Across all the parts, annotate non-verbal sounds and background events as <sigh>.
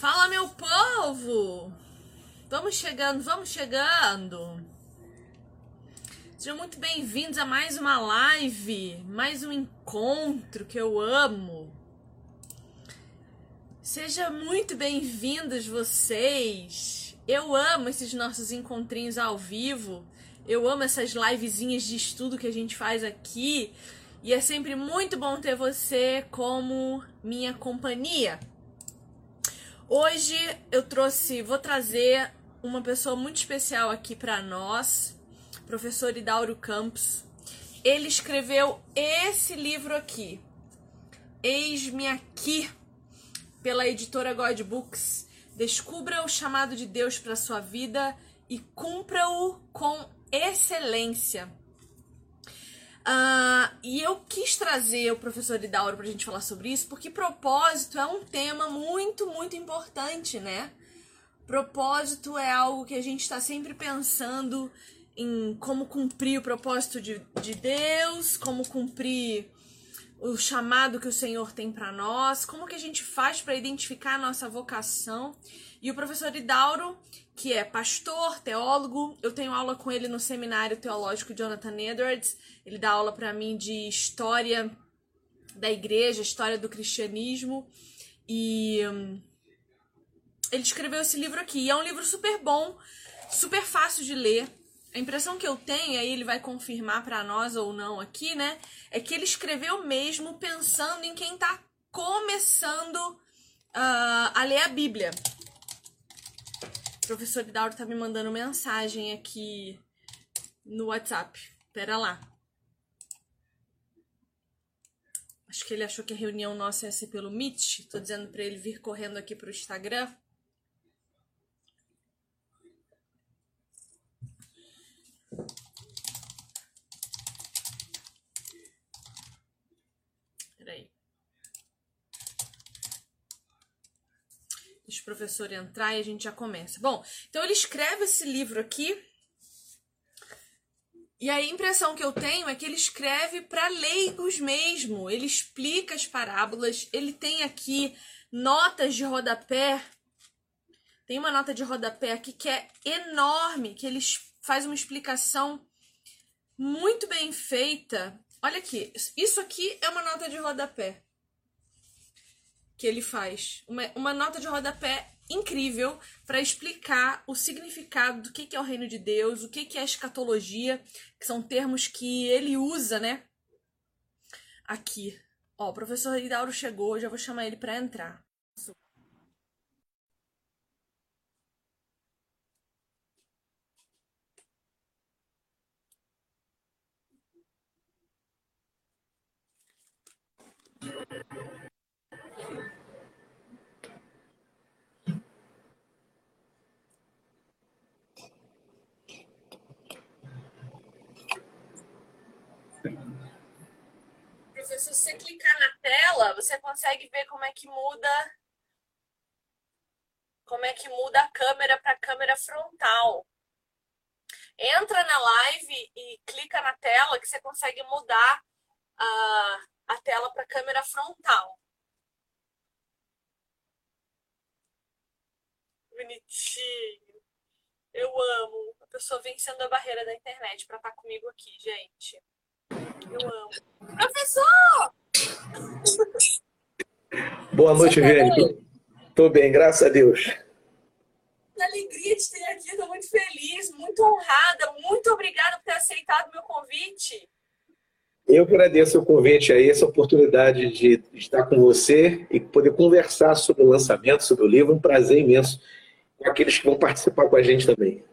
Fala, meu povo! Vamos chegando, vamos chegando! Sejam muito bem-vindos a mais uma live, mais um encontro que eu amo. Sejam muito bem-vindos vocês. Eu amo esses nossos encontrinhos ao vivo. Eu amo essas livezinhas de estudo que a gente faz aqui. E é sempre muito bom ter você como minha companhia. Hoje eu trouxe, vou trazer uma pessoa muito especial aqui para nós, professor Idauro Campos. Ele escreveu esse livro aqui, Eis-me aqui, pela editora God Books. Descubra o chamado de Deus para sua vida e cumpra-o com excelência. Uh, e eu quis trazer o professor Idauro para a gente falar sobre isso, porque propósito é um tema muito, muito importante, né? Propósito é algo que a gente está sempre pensando em como cumprir o propósito de, de Deus, como cumprir o chamado que o Senhor tem para nós, como que a gente faz para identificar a nossa vocação. E o professor Idauro, que é pastor, teólogo, eu tenho aula com ele no seminário teológico Jonathan Edwards. Ele dá aula para mim de história da igreja, história do cristianismo. E hum, ele escreveu esse livro aqui. E é um livro super bom, super fácil de ler. A impressão que eu tenho, aí ele vai confirmar para nós ou não aqui, né? É que ele escreveu mesmo pensando em quem tá começando uh, a ler a Bíblia. Professor Hidauro tá me mandando mensagem aqui no WhatsApp. Pera lá. Acho que ele achou que a reunião nossa ia ser pelo Meet. Tô dizendo para ele vir correndo aqui pro Instagram. Deixa o professor entrar e a gente já começa. Bom, então ele escreve esse livro aqui. E a impressão que eu tenho é que ele escreve para leigos mesmo. Ele explica as parábolas. Ele tem aqui notas de rodapé. Tem uma nota de rodapé aqui que é enorme, que ele faz uma explicação muito bem feita. Olha aqui, isso aqui é uma nota de rodapé que ele faz. Uma, uma nota de rodapé incrível para explicar o significado do que, que é o reino de Deus, o que, que é escatologia, que são termos que ele usa, né? Aqui. Ó, o professor Hidauro chegou, já vou chamar ele para entrar. Se você clicar na tela, você consegue ver como é que muda como é que muda a câmera para a câmera frontal. Entra na live e clica na tela que você consegue mudar a, a tela para a câmera frontal. Bonitinho. Eu amo. A pessoa vencendo a barreira da internet para estar tá comigo aqui, gente. Eu amo. Professor! Boa noite, Viane. Tô bem, graças a Deus. Que alegria de ter aqui, estou muito feliz, muito honrada. Muito obrigada por ter aceitado o meu convite. Eu agradeço o convite aí, essa oportunidade de estar com você e poder conversar sobre o lançamento, sobre o livro. Um prazer imenso com aqueles que vão participar com a gente também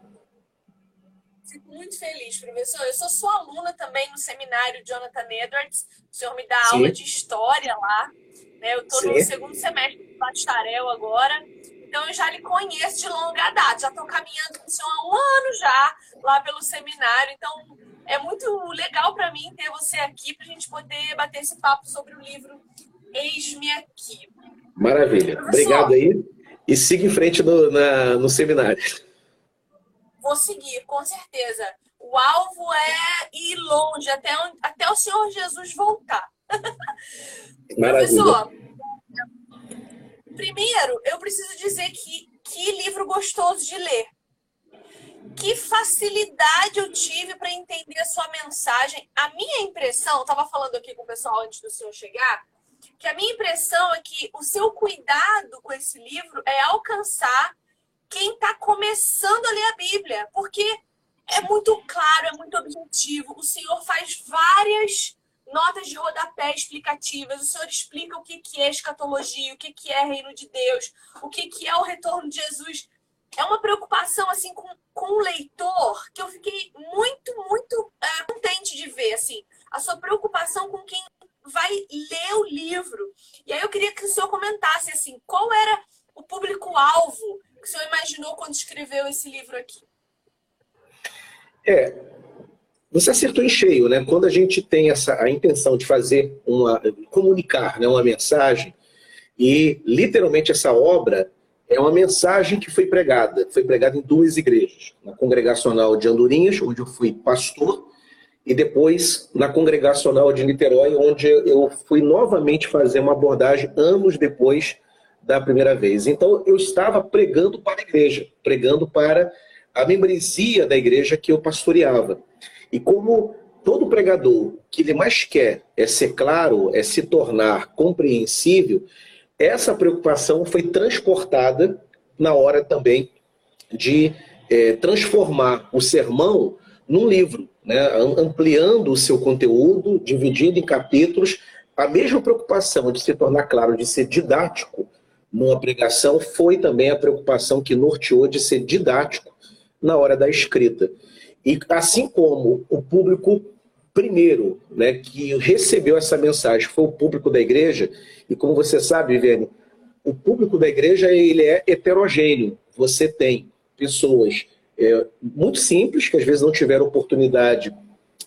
muito feliz, professor. Eu sou sua aluna também no seminário Jonathan Edwards. O senhor me dá Sim. aula de história lá. Né? Eu estou no segundo semestre de bacharel agora. Então eu já lhe conheço de longa data. Já estou caminhando com o senhor há um ano já lá pelo seminário. Então é muito legal para mim ter você aqui para a gente poder bater esse papo sobre o livro Eis-me Aqui. Maravilha. Professor, Obrigado aí. E siga em frente no, na, no seminário vou seguir, com certeza. O alvo é ir longe, até, até o Senhor Jesus voltar. <laughs> Maravilha. Professor, Primeiro, eu preciso dizer que que livro gostoso de ler. Que facilidade eu tive para entender a sua mensagem. A minha impressão, estava falando aqui com o pessoal antes do senhor chegar, que a minha impressão é que o seu cuidado com esse livro é alcançar quem está começando a ler a Bíblia, porque é muito claro, é muito objetivo. O Senhor faz várias notas de rodapé explicativas. O Senhor explica o que, é escatologia, o que, é reino de Deus, o que, é o retorno de Jesus. É uma preocupação assim com, com o leitor que eu fiquei muito, muito é, contente de ver. Assim, a sua preocupação com quem vai ler o livro. E aí eu queria que o senhor comentasse assim, qual era o público-alvo que o senhor imaginou quando escreveu esse livro aqui? É, você acertou em cheio, né? Quando a gente tem essa a intenção de fazer uma comunicar, né, uma mensagem e literalmente essa obra é uma mensagem que foi pregada, foi pregada em duas igrejas, na congregacional de Andorinhas, onde eu fui pastor, e depois na congregacional de Niterói, onde eu fui novamente fazer uma abordagem anos depois da primeira vez. Então eu estava pregando para a igreja, pregando para a membresia da igreja que eu pastoreava. E como todo pregador que ele mais quer é ser claro, é se tornar compreensível, essa preocupação foi transportada na hora também de é, transformar o sermão num livro, né? ampliando o seu conteúdo, dividindo em capítulos. A mesma preocupação de se tornar claro, de ser didático numa pregação, foi também a preocupação que norteou de ser didático na hora da escrita. E assim como o público primeiro, né, que recebeu essa mensagem foi o público da igreja, e como você sabe, Viviane, o público da igreja ele é heterogêneo. Você tem pessoas é, muito simples, que às vezes não tiveram oportunidade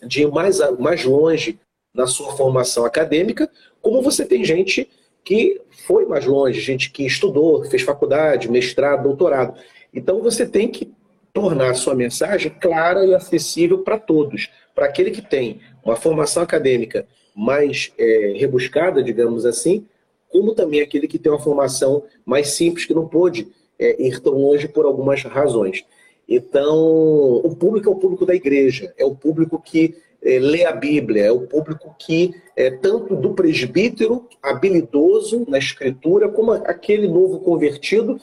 de ir mais, mais longe na sua formação acadêmica, como você tem gente que foi mais longe, gente que estudou, fez faculdade, mestrado, doutorado. Então você tem que tornar a sua mensagem clara e acessível para todos. Para aquele que tem uma formação acadêmica mais é, rebuscada, digamos assim, como também aquele que tem uma formação mais simples, que não pôde é, ir tão longe por algumas razões. Então, o público é o público da igreja, é o público que é, lê a Bíblia, é o público que é tanto do presbítero habilidoso na escritura, como aquele novo convertido,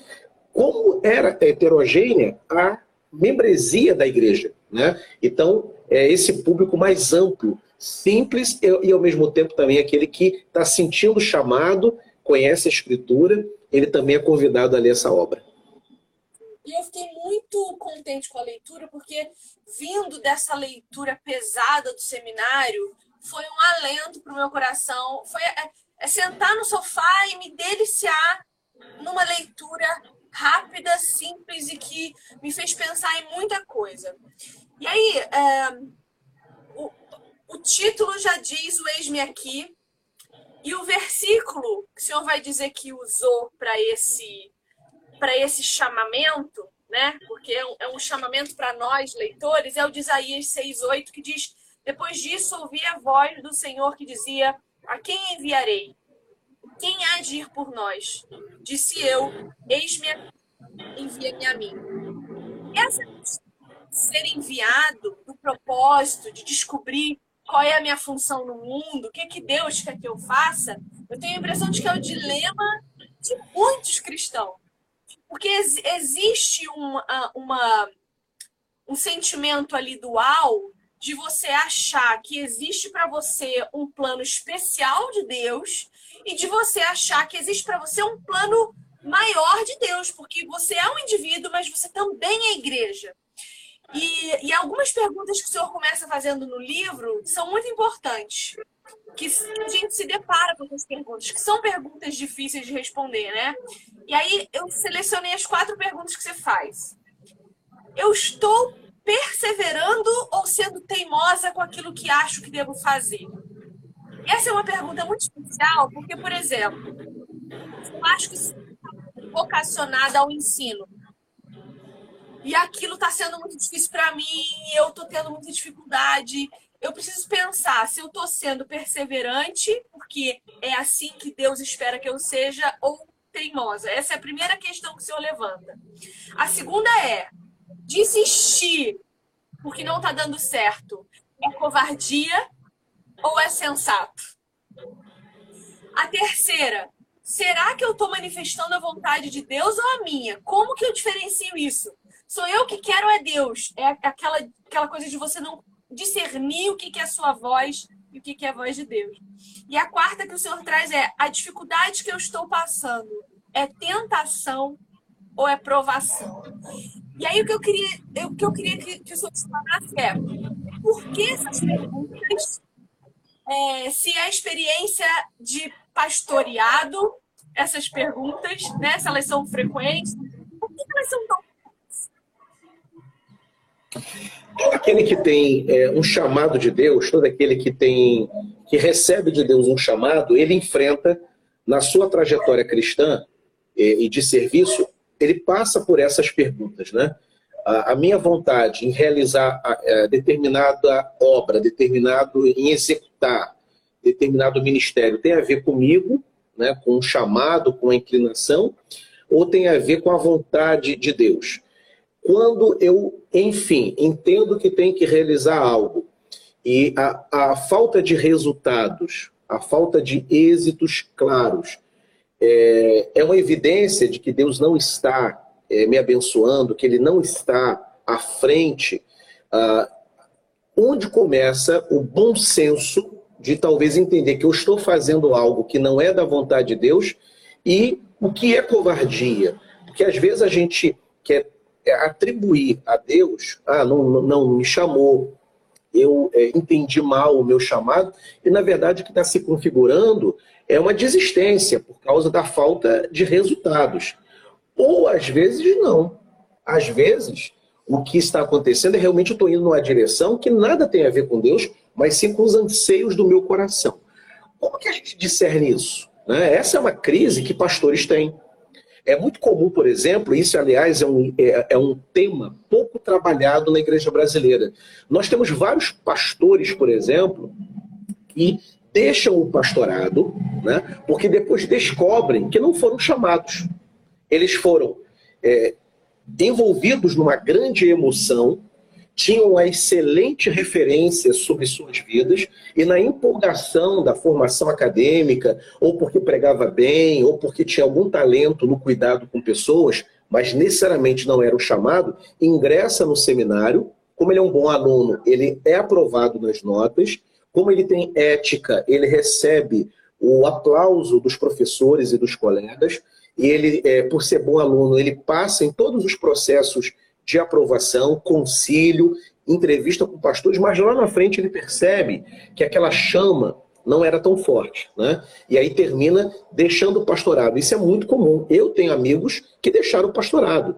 como era heterogênea a membresia da igreja. Né? Então, é esse público mais amplo, simples e, ao mesmo tempo também aquele que está sentindo chamado, conhece a escritura, ele também é convidado a ler essa obra. E eu fiquei muito contente com a leitura, porque vindo dessa leitura pesada do seminário, foi um alento para o meu coração. Foi é, é sentar no sofá e me deliciar numa leitura rápida, simples e que me fez pensar em muita coisa. E aí, é, o, o título já diz o Eis-me aqui, e o versículo que o senhor vai dizer que usou para esse, esse chamamento, né? Porque é um, é chamamento para nós, leitores, é o de Isaías 6,8, que diz: Depois disso ouvi a voz do Senhor que dizia: A quem enviarei? Quem há de ir por nós? Disse eu, eis-me, envia-me a mim. Essa ser enviado, do propósito de descobrir qual é a minha função no mundo, o que, é que Deus quer que eu faça, eu tenho a impressão de que é o dilema de muitos cristãos. Porque existe uma, uma, um sentimento ali dual de você achar que existe para você um plano especial de Deus e de você achar que existe para você um plano maior de Deus, porque você é um indivíduo, mas você também é igreja. E, e algumas perguntas que o senhor começa fazendo no livro são muito importantes. Que a gente se depara com essas perguntas, que são perguntas difíceis de responder, né? E aí eu selecionei as quatro perguntas que você faz. Eu estou perseverando ou sendo teimosa com aquilo que acho que devo fazer? Essa é uma pergunta muito especial, porque, por exemplo, eu acho que vocacionada ao ensino. E aquilo está sendo muito difícil para mim, eu estou tendo muita dificuldade. Eu preciso pensar se eu estou sendo perseverante, porque é assim que Deus espera que eu seja, ou teimosa? Essa é a primeira questão que o senhor levanta. A segunda é: desistir porque não está dando certo é covardia ou é sensato? A terceira, será que eu estou manifestando a vontade de Deus ou a minha? Como que eu diferencio isso? Sou eu que quero é Deus. É aquela, aquela coisa de você não discernir o que, é a sua voz e o que, é a voz de Deus. E a quarta que o Senhor traz é a dificuldade que eu estou passando é tentação ou é provação? E aí o que eu queria, o que eu queria que, que o senhor explanasse é por que essas perguntas, é, se é a experiência de pastoreado, essas perguntas, né, se elas são frequentes, por que elas são tão Todo aquele que tem é, um chamado de Deus, todo aquele que tem, que recebe de Deus um chamado, ele enfrenta na sua trajetória cristã e, e de serviço ele passa por essas perguntas, né? A, a minha vontade em realizar a, a é, determinada obra, determinado em executar determinado ministério, tem a ver comigo, né? Com o chamado, com a inclinação, ou tem a ver com a vontade de Deus? Quando eu, enfim, entendo que tem que realizar algo e a, a falta de resultados, a falta de êxitos claros, é, é uma evidência de que Deus não está é, me abençoando, que Ele não está à frente. Ah, onde começa o bom senso de talvez entender que eu estou fazendo algo que não é da vontade de Deus e o que é covardia? Porque às vezes a gente quer atribuir a Deus, ah, não, não me chamou, eu é, entendi mal o meu chamado, e na verdade o que está se configurando é uma desistência por causa da falta de resultados. Ou às vezes não. Às vezes o que está acontecendo é realmente eu estou indo numa direção que nada tem a ver com Deus, mas sim com os anseios do meu coração. Como que a gente discerne isso? Né? Essa é uma crise que pastores têm. É muito comum, por exemplo, isso, aliás, é um, é, é, um tema pouco trabalhado na igreja brasileira. Nós temos vários pastores, por exemplo, que deixam o pastorado, né, porque depois descobrem que não foram chamados. Eles foram é, envolvidos numa grande emoção, tinham uma excelente referência sobre suas vidas e na empolgação da formação acadêmica, ou porque pregava bem, ou porque tinha algum talento no cuidado com pessoas, mas necessariamente não era o chamado, ingressa no seminário, como ele é um bom aluno, ele é aprovado nas notas, como ele tem ética, ele recebe o aplauso dos professores e dos colegas, e ele, é, por ser bom aluno, ele passa em todos os processos de aprovação, concílio, entrevista com pastores, mas lá na frente ele percebe que aquela chama não era tão forte, né? E aí termina deixando o pastorado. Isso é muito comum. Eu tenho amigos que deixaram o pastorado.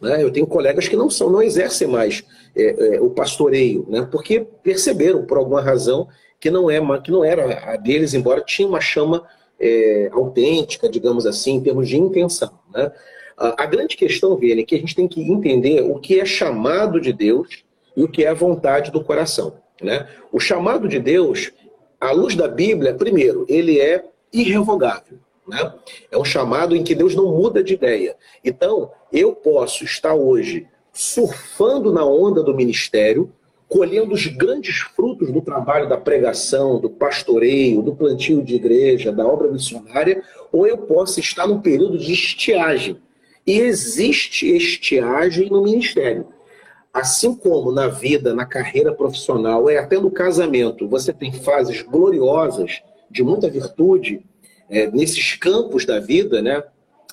Né? Eu tenho colegas que não são, não exercem mais é, é, o pastoreio, né? Porque perceberam por alguma razão que não é, que não era a deles, embora tinha uma chama é, autêntica, digamos assim, em termos de intenção, né? A grande questão, Vênia, é que a gente tem que entender o que é chamado de Deus e o que é a vontade do coração. Né? O chamado de Deus, à luz da Bíblia, primeiro, ele é irrevogável. Né? É um chamado em que Deus não muda de ideia. Então, eu posso estar hoje surfando na onda do ministério, colhendo os grandes frutos do trabalho da pregação, do pastoreio, do plantio de igreja, da obra missionária, ou eu posso estar num período de estiagem, e existe estiagem no ministério. Assim como na vida, na carreira profissional, é até no casamento, você tem fases gloriosas, de muita virtude, é, nesses campos da vida, né?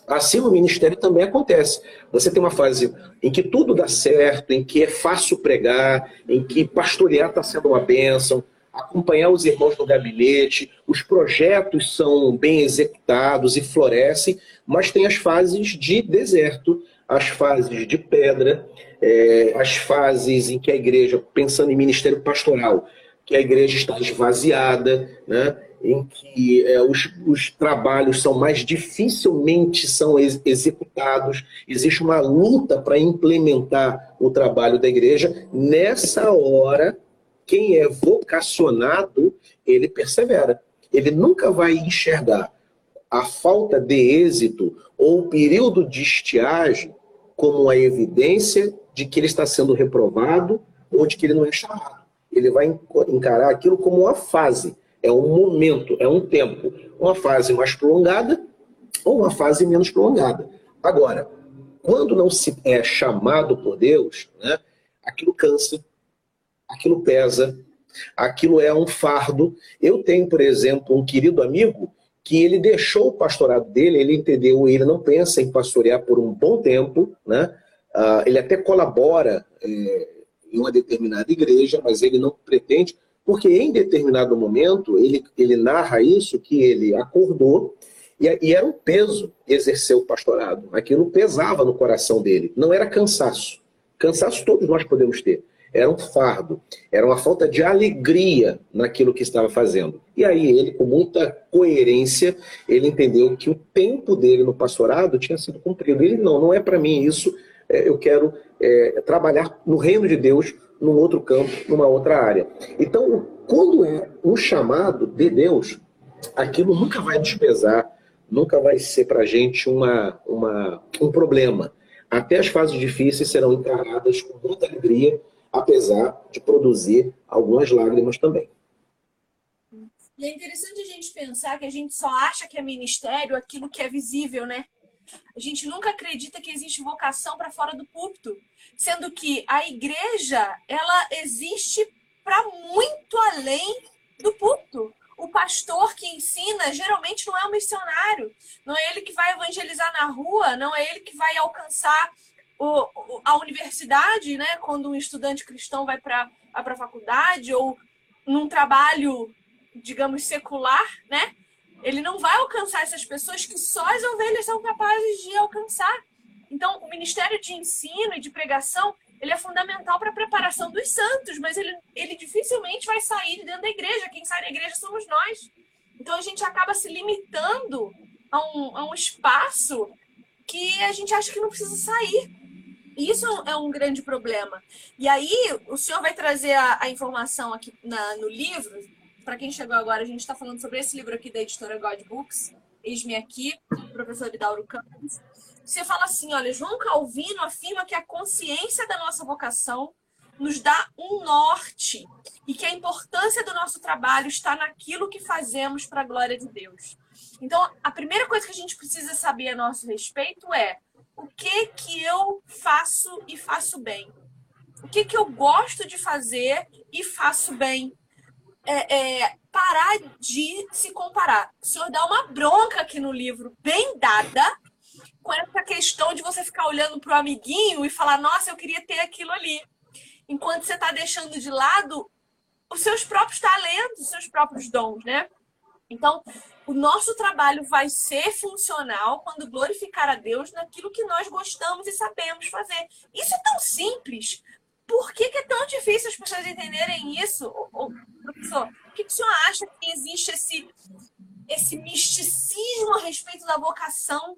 Assim no ministério também acontece. Você tem uma fase em que tudo dá certo, em que é fácil pregar, em que pastorear está sendo uma bênção, acompanhar os irmãos no gabinete, os projetos são bem executados e florescem, mas tem as fases de deserto, as fases de pedra, é, as fases em que a igreja, pensando em ministério pastoral, que a igreja está esvaziada, né? em que é, os, os, trabalhos são mais dificilmente são ex executados, existe uma luta para implementar o trabalho da igreja. Nessa hora, quem é vocacionado, ele persevera. Ele nunca vai enxergar a falta de êxito ou o período de estiagem como uma evidência de que ele está sendo reprovado ou de que ele não é chamado. Ele vai encarar aquilo como uma fase, é um momento, é um tempo. Uma fase mais prolongada ou uma fase menos prolongada. Agora, quando não se é chamado por Deus, né, aquilo cansa, aquilo pesa, aquilo é um fardo. Eu tenho, por exemplo, um querido amigo que ele deixou o pastorado dele, ele entendeu, ele não pensa em pastorear por um bom tempo, né? Uh, ele até colabora é, em uma determinada igreja, mas ele não pretende, porque em determinado momento ele, ele narra isso, que ele acordou e, e era um peso exercer o pastorado. Aquilo pesava no coração dele, não era cansaço. Cansaço todos nós podemos ter era um fardo, era uma falta de alegria naquilo que estava fazendo. E aí ele, com muita coerência, ele entendeu que o tempo dele no pastorado tinha sido cumprido. Ele, não, não é para mim isso, é, eu quero é, trabalhar no reino de Deus, num outro campo, numa outra área. Então, quando é um chamado de Deus, aquilo nunca vai despesar, nunca vai ser para a gente uma, uma, um problema. Até as fases difíceis serão encaradas com muita alegria, apesar de produzir algumas lágrimas também. E é interessante a gente pensar que a gente só acha que é ministério aquilo que é visível, né? A gente nunca acredita que existe vocação para fora do púlpito, sendo que a igreja ela existe para muito além do púlpito. O pastor que ensina geralmente não é o missionário, não é ele que vai evangelizar na rua, não é ele que vai alcançar o, a universidade, né, quando um estudante cristão vai para a faculdade ou num trabalho, digamos, secular, né, ele não vai alcançar essas pessoas que só as ovelhas são capazes de alcançar. Então, o ministério de ensino e de pregação, ele é fundamental para a preparação dos santos, mas ele, ele dificilmente vai sair de dentro da igreja. Quem sai da igreja somos nós. Então, a gente acaba se limitando a um, a um espaço que a gente acha que não precisa sair. Isso é um grande problema. E aí, o senhor vai trazer a, a informação aqui na, no livro. Para quem chegou agora, a gente está falando sobre esse livro aqui da editora God Books. Eis-me aqui, professor Idauro Campos. Você fala assim: olha, João Calvino afirma que a consciência da nossa vocação nos dá um norte e que a importância do nosso trabalho está naquilo que fazemos para a glória de Deus. Então, a primeira coisa que a gente precisa saber a nosso respeito é o que que eu faço e faço bem. O que que eu gosto de fazer e faço bem. É, é, parar de se comparar. O senhor dá uma bronca aqui no livro, bem dada, com essa questão de você ficar olhando para o amiguinho e falar, nossa, eu queria ter aquilo ali. Enquanto você está deixando de lado os seus próprios talentos, os seus próprios dons, né? Então, o nosso trabalho vai ser funcional quando glorificar a Deus naquilo que nós gostamos e sabemos fazer. Isso é tão simples. Por que, que é tão difícil as pessoas entenderem isso? Ô, professor, por que, que o senhor acha que existe esse, esse misticismo a respeito da vocação?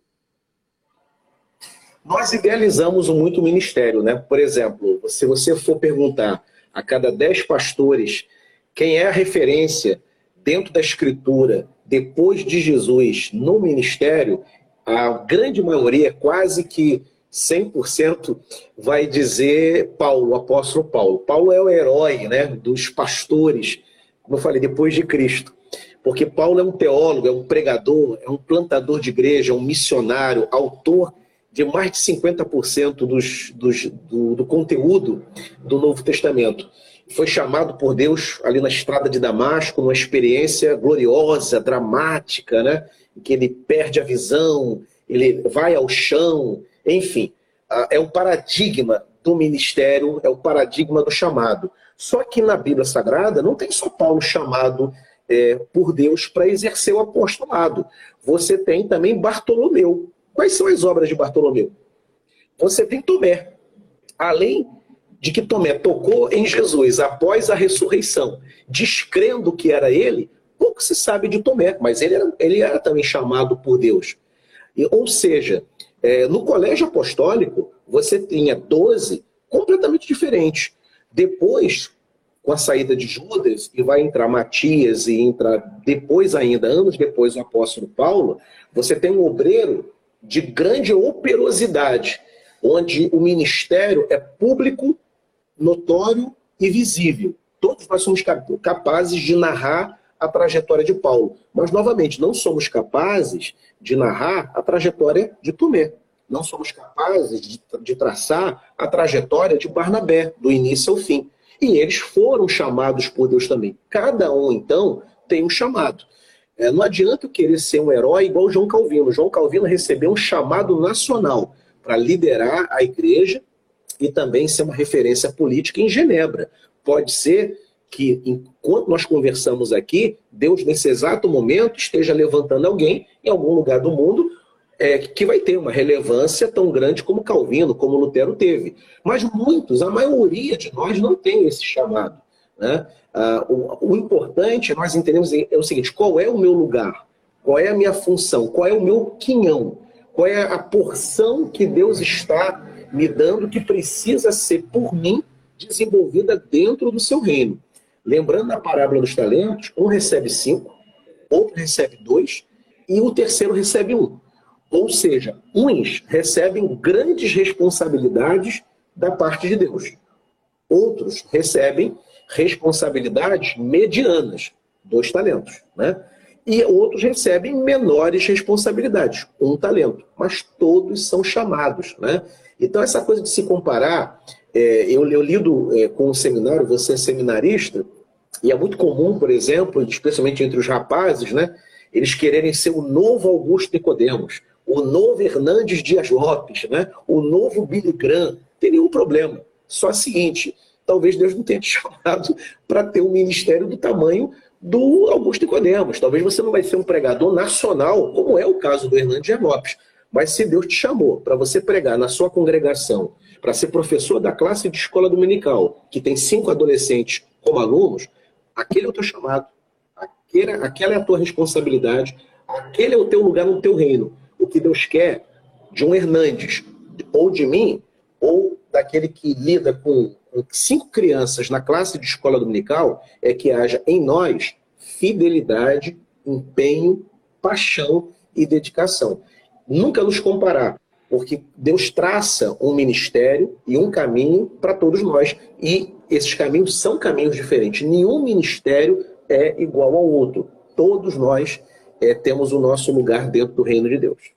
Nós idealizamos muito o ministério, né? Por exemplo, se você for perguntar a cada dez pastores quem é a referência dentro da escritura, depois de Jesus no ministério, a grande maioria, quase que 100%, vai dizer Paulo, o apóstolo Paulo. Paulo é o herói né, dos pastores, como eu falei, depois de Cristo. Porque Paulo é um teólogo, é um pregador, é um plantador de igreja, é um missionário, autor de mais de 50% dos, dos, do, do conteúdo do Novo Testamento foi chamado por Deus ali na estrada de Damasco, numa experiência gloriosa, dramática, né? Em que ele perde a visão, ele vai ao chão, enfim, é um paradigma do ministério, é o paradigma do chamado. Só que na Bíblia Sagrada não tem só Paulo chamado é, por Deus para exercer o apostolado. Você tem também Bartolomeu. Quais são as obras de Bartolomeu? Você tem Tomé. Além de que Tomé tocou em Jesus após a ressurreição, descrendo que era ele, pouco se sabe de Tomé, mas ele era, ele era também chamado por Deus. Ou seja, é, no colégio apostólico, você tinha 12 completamente diferentes. Depois, com a saída de Judas, e vai entrar Matias, e entra depois ainda, anos depois, o apóstolo Paulo, você tem um obreiro de grande operosidade, onde o ministério é público, notório e visível. Todos nós somos capazes de narrar a trajetória de Paulo. Mas, novamente, não somos capazes de narrar a trajetória de Tomé. Não somos capazes de, de traçar a trajetória de Barnabé, do início ao fim. E eles foram chamados por Deus também. Cada um, então, tem um chamado. É, não adianta querer ser um herói igual João Calvino. João Calvino recebeu um chamado nacional para liderar a igreja e também ser uma referência política em Genebra. Pode ser que, enquanto nós conversamos aqui, Deus, nesse exato momento, esteja levantando alguém em algum lugar do mundo é, que vai ter uma relevância tão grande como Calvino, como Lutero teve. Mas muitos, a maioria de nós não tem esse chamado. Né? Ah, o, o, importante é nós entendemos é o seguinte: qual é o meu lugar? Qual é a minha função? Qual é o meu quinhão? Qual é a porção que Deus está me dando que precisa ser por mim desenvolvida dentro do seu reino? Lembrando a parábola dos talentos, um recebe cinco, outro recebe dois e o terceiro recebe um. Ou seja, uns recebem grandes responsabilidades da parte de Deus. Outros recebem responsabilidades medianas, dois talentos, né? E outros recebem menores responsabilidades, um talento. Mas todos são chamados, né? Então, essa coisa de se comparar, é, eu, eu lido é, com o seminário, você é seminarista, e é muito comum, por exemplo, especialmente entre os rapazes, né? Eles quererem ser o novo Augusto Nicodemos, o novo Hernandes Dias Lopes, né? o novo Billy Graham. Não tem nenhum problema. Só o seguinte, talvez Deus não tenha te <laughs> chamado para ter um ministério do tamanho do Augusto Nicodemos. Talvez você não vai ser um pregador nacional, como é o caso do Hernandes Dias Lopes. Mas se Deus te chamou para você pregar na sua congregação, para ser professor da classe de escola dominical, que tem cinco adolescentes como alunos, aquele é o teu chamado. Aquele, aquela é a tua responsabilidade. Aquele é o teu lugar no teu reino. O que Deus quer de um Hernandes, ou de mim, ou daquele que lida com cinco crianças na classe de escola dominical, é que haja em nós fidelidade, empenho, paixão e dedicação. Nunca nos comparar, porque Deus traça um ministério e um caminho para todos nós. E esses caminhos são caminhos diferentes. Nenhum ministério é igual ao outro. Todos nós é, temos o nosso lugar dentro do reino de Deus.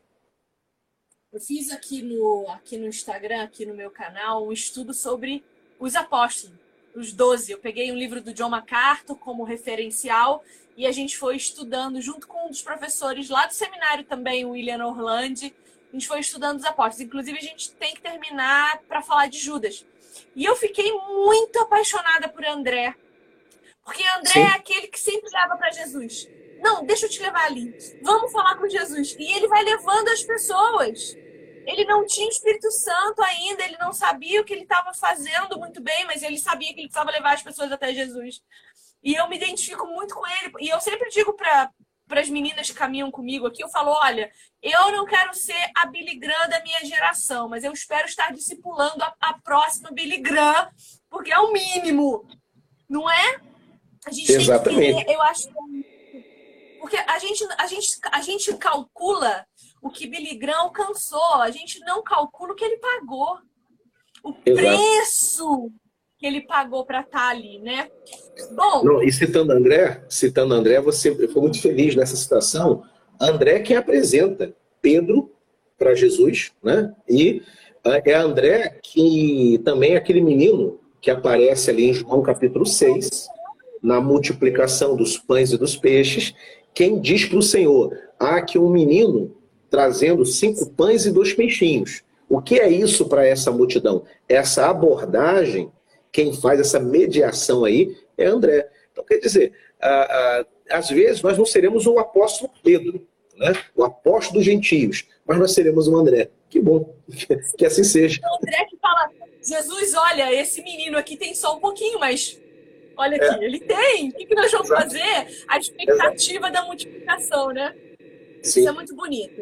Eu fiz aqui no, aqui no Instagram, aqui no meu canal, um estudo sobre os apóstolos, os doze. Eu peguei um livro do John MacArthur como referencial e a gente foi estudando junto com um dos professores lá do seminário também, o William Orlandi. A gente foi estudando os apóstolos. Inclusive, a gente tem que terminar para falar de Judas. E eu fiquei muito apaixonada por André. Porque André Sim. é aquele que sempre leva para Jesus. Não, deixa eu te levar ali. Vamos falar com Jesus. E ele vai levando as pessoas. Ele não tinha o Espírito Santo ainda, ele não sabia o que ele estava fazendo muito bem, mas ele sabia que ele precisava levar as pessoas até Jesus. E eu me identifico muito com ele. E eu sempre digo para para as meninas que caminham comigo aqui, eu falo: olha, eu não quero ser a Billy Graham da minha geração, mas eu espero estar discipulando a, a próxima Billy Graham, porque é o mínimo, não é? A gente Exatamente. Tem que, eu acho porque a gente, a, gente, a gente calcula o que Billy Graham alcançou, a gente não calcula o que ele pagou. O Exato. preço que ele pagou para estar tá ali, né? Bom. Não, e citando André, citando André, você foi muito feliz nessa citação. André quem apresenta Pedro para Jesus, né? E ah, é André que também é aquele menino que aparece ali em João capítulo 6, na multiplicação dos pães e dos peixes, quem diz para o Senhor: há aqui um menino trazendo cinco pães e dois peixinhos. O que é isso para essa multidão? Essa abordagem, quem faz essa mediação aí é André. Então, quer dizer, às vezes nós não seremos o apóstolo Pedro, né? o apóstolo dos gentios, mas nós seremos o André. Que bom, <laughs> que assim seja. O André que fala, Jesus, olha, esse menino aqui tem só um pouquinho, mas olha aqui, é. ele tem. O que, que nós vamos Exato. fazer? A expectativa Exato. da multiplicação, né? Sim. Isso é muito bonito.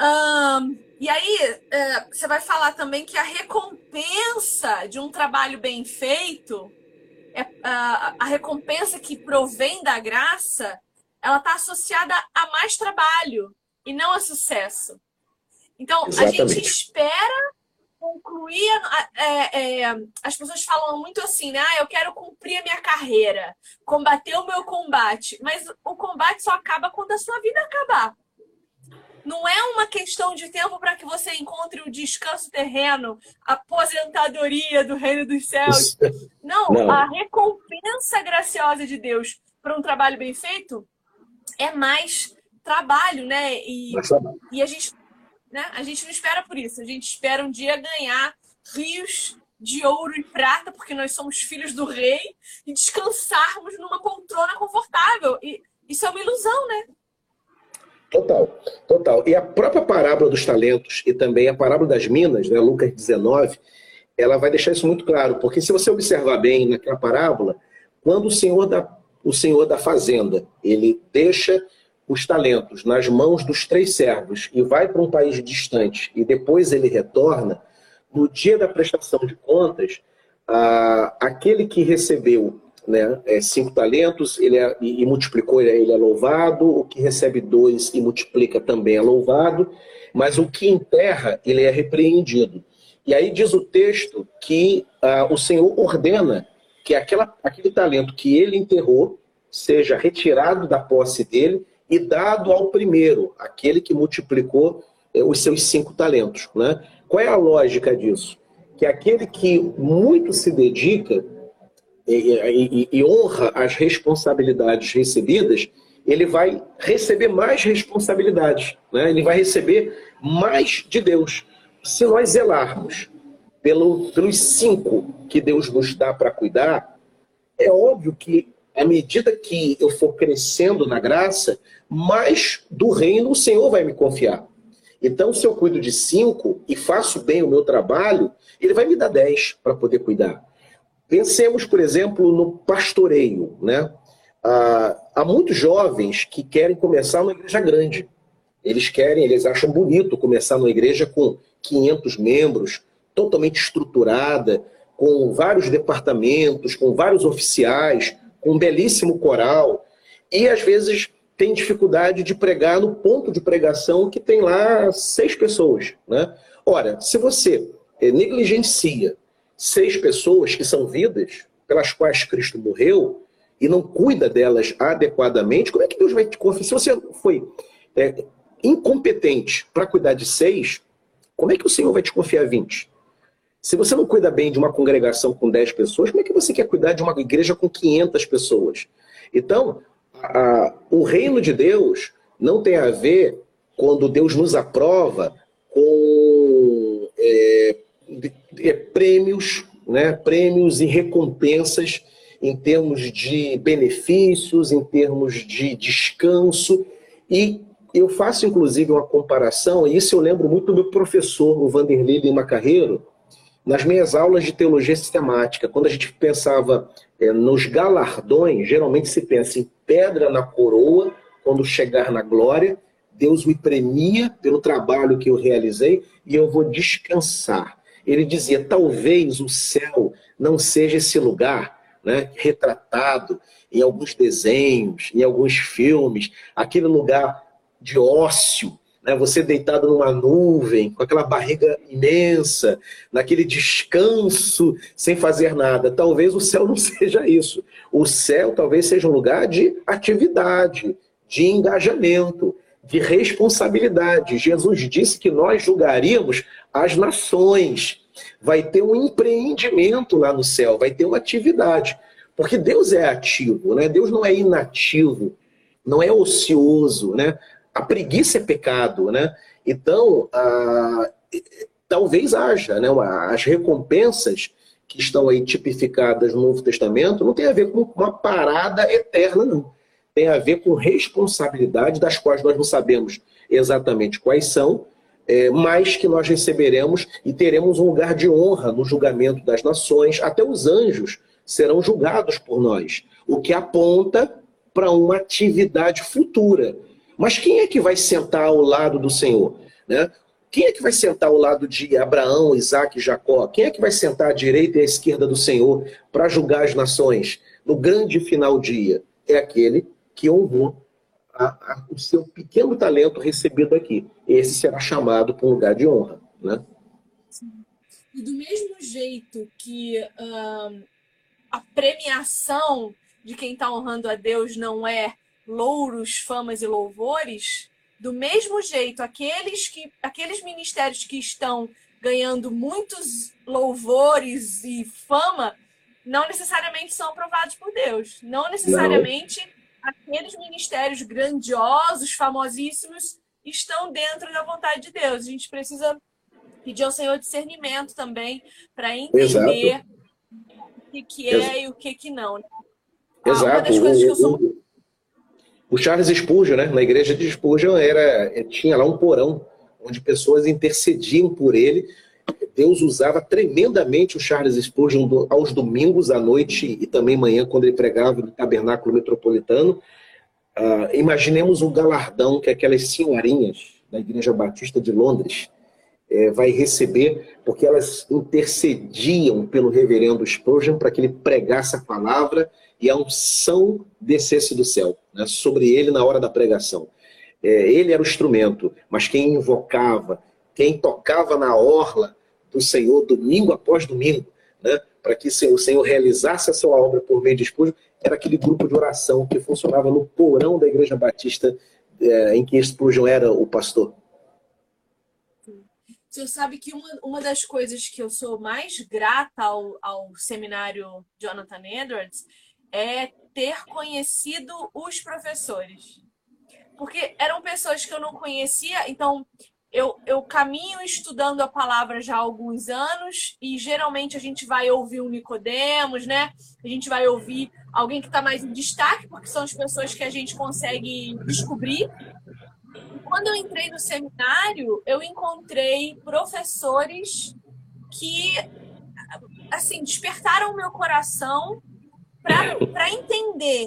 Um, e aí, é, você vai falar também que a recompensa de um trabalho bem feito é, a, a recompensa que provém da graça, ela está associada a mais trabalho e não a sucesso. Então, Exatamente. a gente espera concluir. É, é, as pessoas falam muito assim, né? Ah, eu quero cumprir a minha carreira, combater o meu combate. Mas o combate só acaba quando a sua vida acabar. Não é uma questão de tempo para que você encontre o descanso terreno, a aposentadoria do reino dos céus. <laughs> Não, Não. a recompensa graciosa de Deus para um trabalho bem feito é mais trabalho, né? E, e a gente, né? A gente não espera por isso. A gente espera um dia ganhar rios de ouro e prata, porque nós somos filhos do rei, e descansarmos numa poltrona confortável. E isso é uma ilusão, né? Total, total. E a própria parábola dos talentos e também a parábola das minas, né, Lucas 19, ela vai deixar isso muito claro, porque se você observar bem naquela parábola, quando o senhor da, o senhor da fazenda, ele deixa os talentos nas mãos dos três servos e vai para um país distante e depois ele retorna, no dia da prestação de contas, ah, aquele que recebeu né? É, cinco talentos, ele é, e, e, multiplicou, ele é, ele é louvado. O que recebe dois e multiplica também é louvado. Mas o que enterra, ele é repreendido. E aí diz o texto que ah, o Senhor ordena que aquela, aquele talento que ele enterrou seja retirado da posse dele e dado ao primeiro, aquele que multiplicou eh, os seus cinco talentos. Né? Qual é a lógica disso? Que aquele que muito se dedica e, e, e honra as responsabilidades recebidas, ele vai receber mais responsabilidades, né? ele vai receber mais de Deus. Se nós zelarmos pelo, pelos cinco que Deus nos dá para cuidar, é óbvio que à medida que eu for crescendo na graça, mais do reino o Senhor vai me confiar. Então, se eu cuido de cinco e faço bem o meu trabalho, ele vai me dar dez para poder cuidar. Pensemos, por exemplo, no pastoreio. Né? Ah, há muitos jovens que querem começar numa igreja grande. Eles querem, eles acham bonito começar numa igreja com 500 membros, totalmente estruturada, com vários departamentos, com vários oficiais, com um belíssimo coral. E às vezes tem dificuldade de pregar no ponto de pregação que tem lá seis pessoas. Né? Ora, se você eh, negligencia seis pessoas que são vidas pelas quais Cristo morreu e não cuida delas adequadamente, como é que Deus vai te confiar? Se você foi é, incompetente para cuidar de seis, como é que o Senhor vai te confiar 20? Se você não cuida bem de uma congregação com 10 pessoas, como é que você quer cuidar de uma igreja com 500 pessoas? Então, a, o reino de Deus não tem a ver quando Deus nos aprova é, prêmios, né, prêmios e recompensas em termos de benefícios, em termos de descanso. E eu faço, inclusive, uma comparação, e isso eu lembro muito do meu professor, o Vanderlei Lima Carreiro, nas minhas aulas de teologia sistemática. Quando a gente pensava é, nos galardões, geralmente se pensa em pedra na coroa, quando chegar na glória, Deus me premia pelo trabalho que eu realizei e eu vou descansar ele dizia: talvez o céu não seja esse lugar né, retratado em alguns desenhos, em alguns filmes, aquele lugar de ócio, né, você deitado numa nuvem, com aquela barriga imensa, naquele descanso, sem fazer nada. Talvez o céu <laughs> não seja isso. O céu talvez seja um lugar de atividade, de engajamento, de responsabilidade. Jesus disse que nós julgaríamos as nações. Vai ter um empreendimento lá no céu, vai ter uma atividade. Porque Deus é ativo, né? Deus não é inativo, não é ocioso, né? A preguiça é pecado, né? Então, ah, talvez haja, né? As recompensas que estão aí tipificadas no Novo Testamento não tem a ver com uma parada eterna, não. Tem a ver com responsabilidade das quais nós não sabemos exatamente quais são, é, mas que nós receberemos e teremos um lugar de honra no julgamento das nações, até os anjos serão julgados por nós, o que aponta para uma atividade futura. Mas quem é que vai sentar ao lado do Senhor? Né? quem é que vai sentar ao lado de Abraão, Isaac e Jacó? Quem é que vai sentar à direita e à esquerda do Senhor para julgar as nações? No grande final dia, é aquele que honrou a, a, o seu pequeno talento recebido aqui. Esse será chamado para um lugar de honra. Né? E do mesmo jeito que a premiação de quem está honrando a Deus não é louros, famas e louvores, do mesmo jeito, aqueles, que, aqueles ministérios que estão ganhando muitos louvores e fama, não necessariamente são aprovados por Deus. Não necessariamente não. aqueles ministérios grandiosos, famosíssimos, estão dentro da vontade de Deus. A gente precisa pedir ao Senhor discernimento também para entender Exato. o que, que é Exato. e o que, que não. Ah, Exato. Uma das coisas que eu sou o Charles Spurgeon, né, na igreja de Spurgeon, era, eh, tinha lá um porão onde pessoas intercediam por ele. Deus usava tremendamente o Charles Spurgeon aos domingos à noite e também manhã, quando ele pregava no tabernáculo metropolitano. Uh, imaginemos o galardão que aquelas senhorinhas da Igreja Batista de Londres é, vai receber, porque elas intercediam pelo reverendo Spurgeon para que ele pregasse a palavra e a unção descesse do céu né, sobre ele na hora da pregação. É, ele era o instrumento, mas quem invocava, quem tocava na orla do Senhor domingo após domingo, né, para que o Senhor realizasse a sua obra por meio de Espúrgio, era aquele grupo de oração que funcionava no porão da Igreja Batista é, em que Espúrgio era o pastor. Você sabe que uma, uma das coisas que eu sou mais grata ao, ao seminário Jonathan Edwards é ter conhecido os professores. Porque eram pessoas que eu não conhecia, então eu, eu caminho estudando a palavra já há alguns anos e geralmente a gente vai ouvir um Nicodemos, né? A gente vai ouvir alguém que está mais em destaque, porque são as pessoas que a gente consegue descobrir. E quando eu entrei no seminário, eu encontrei professores que assim despertaram o meu coração para entender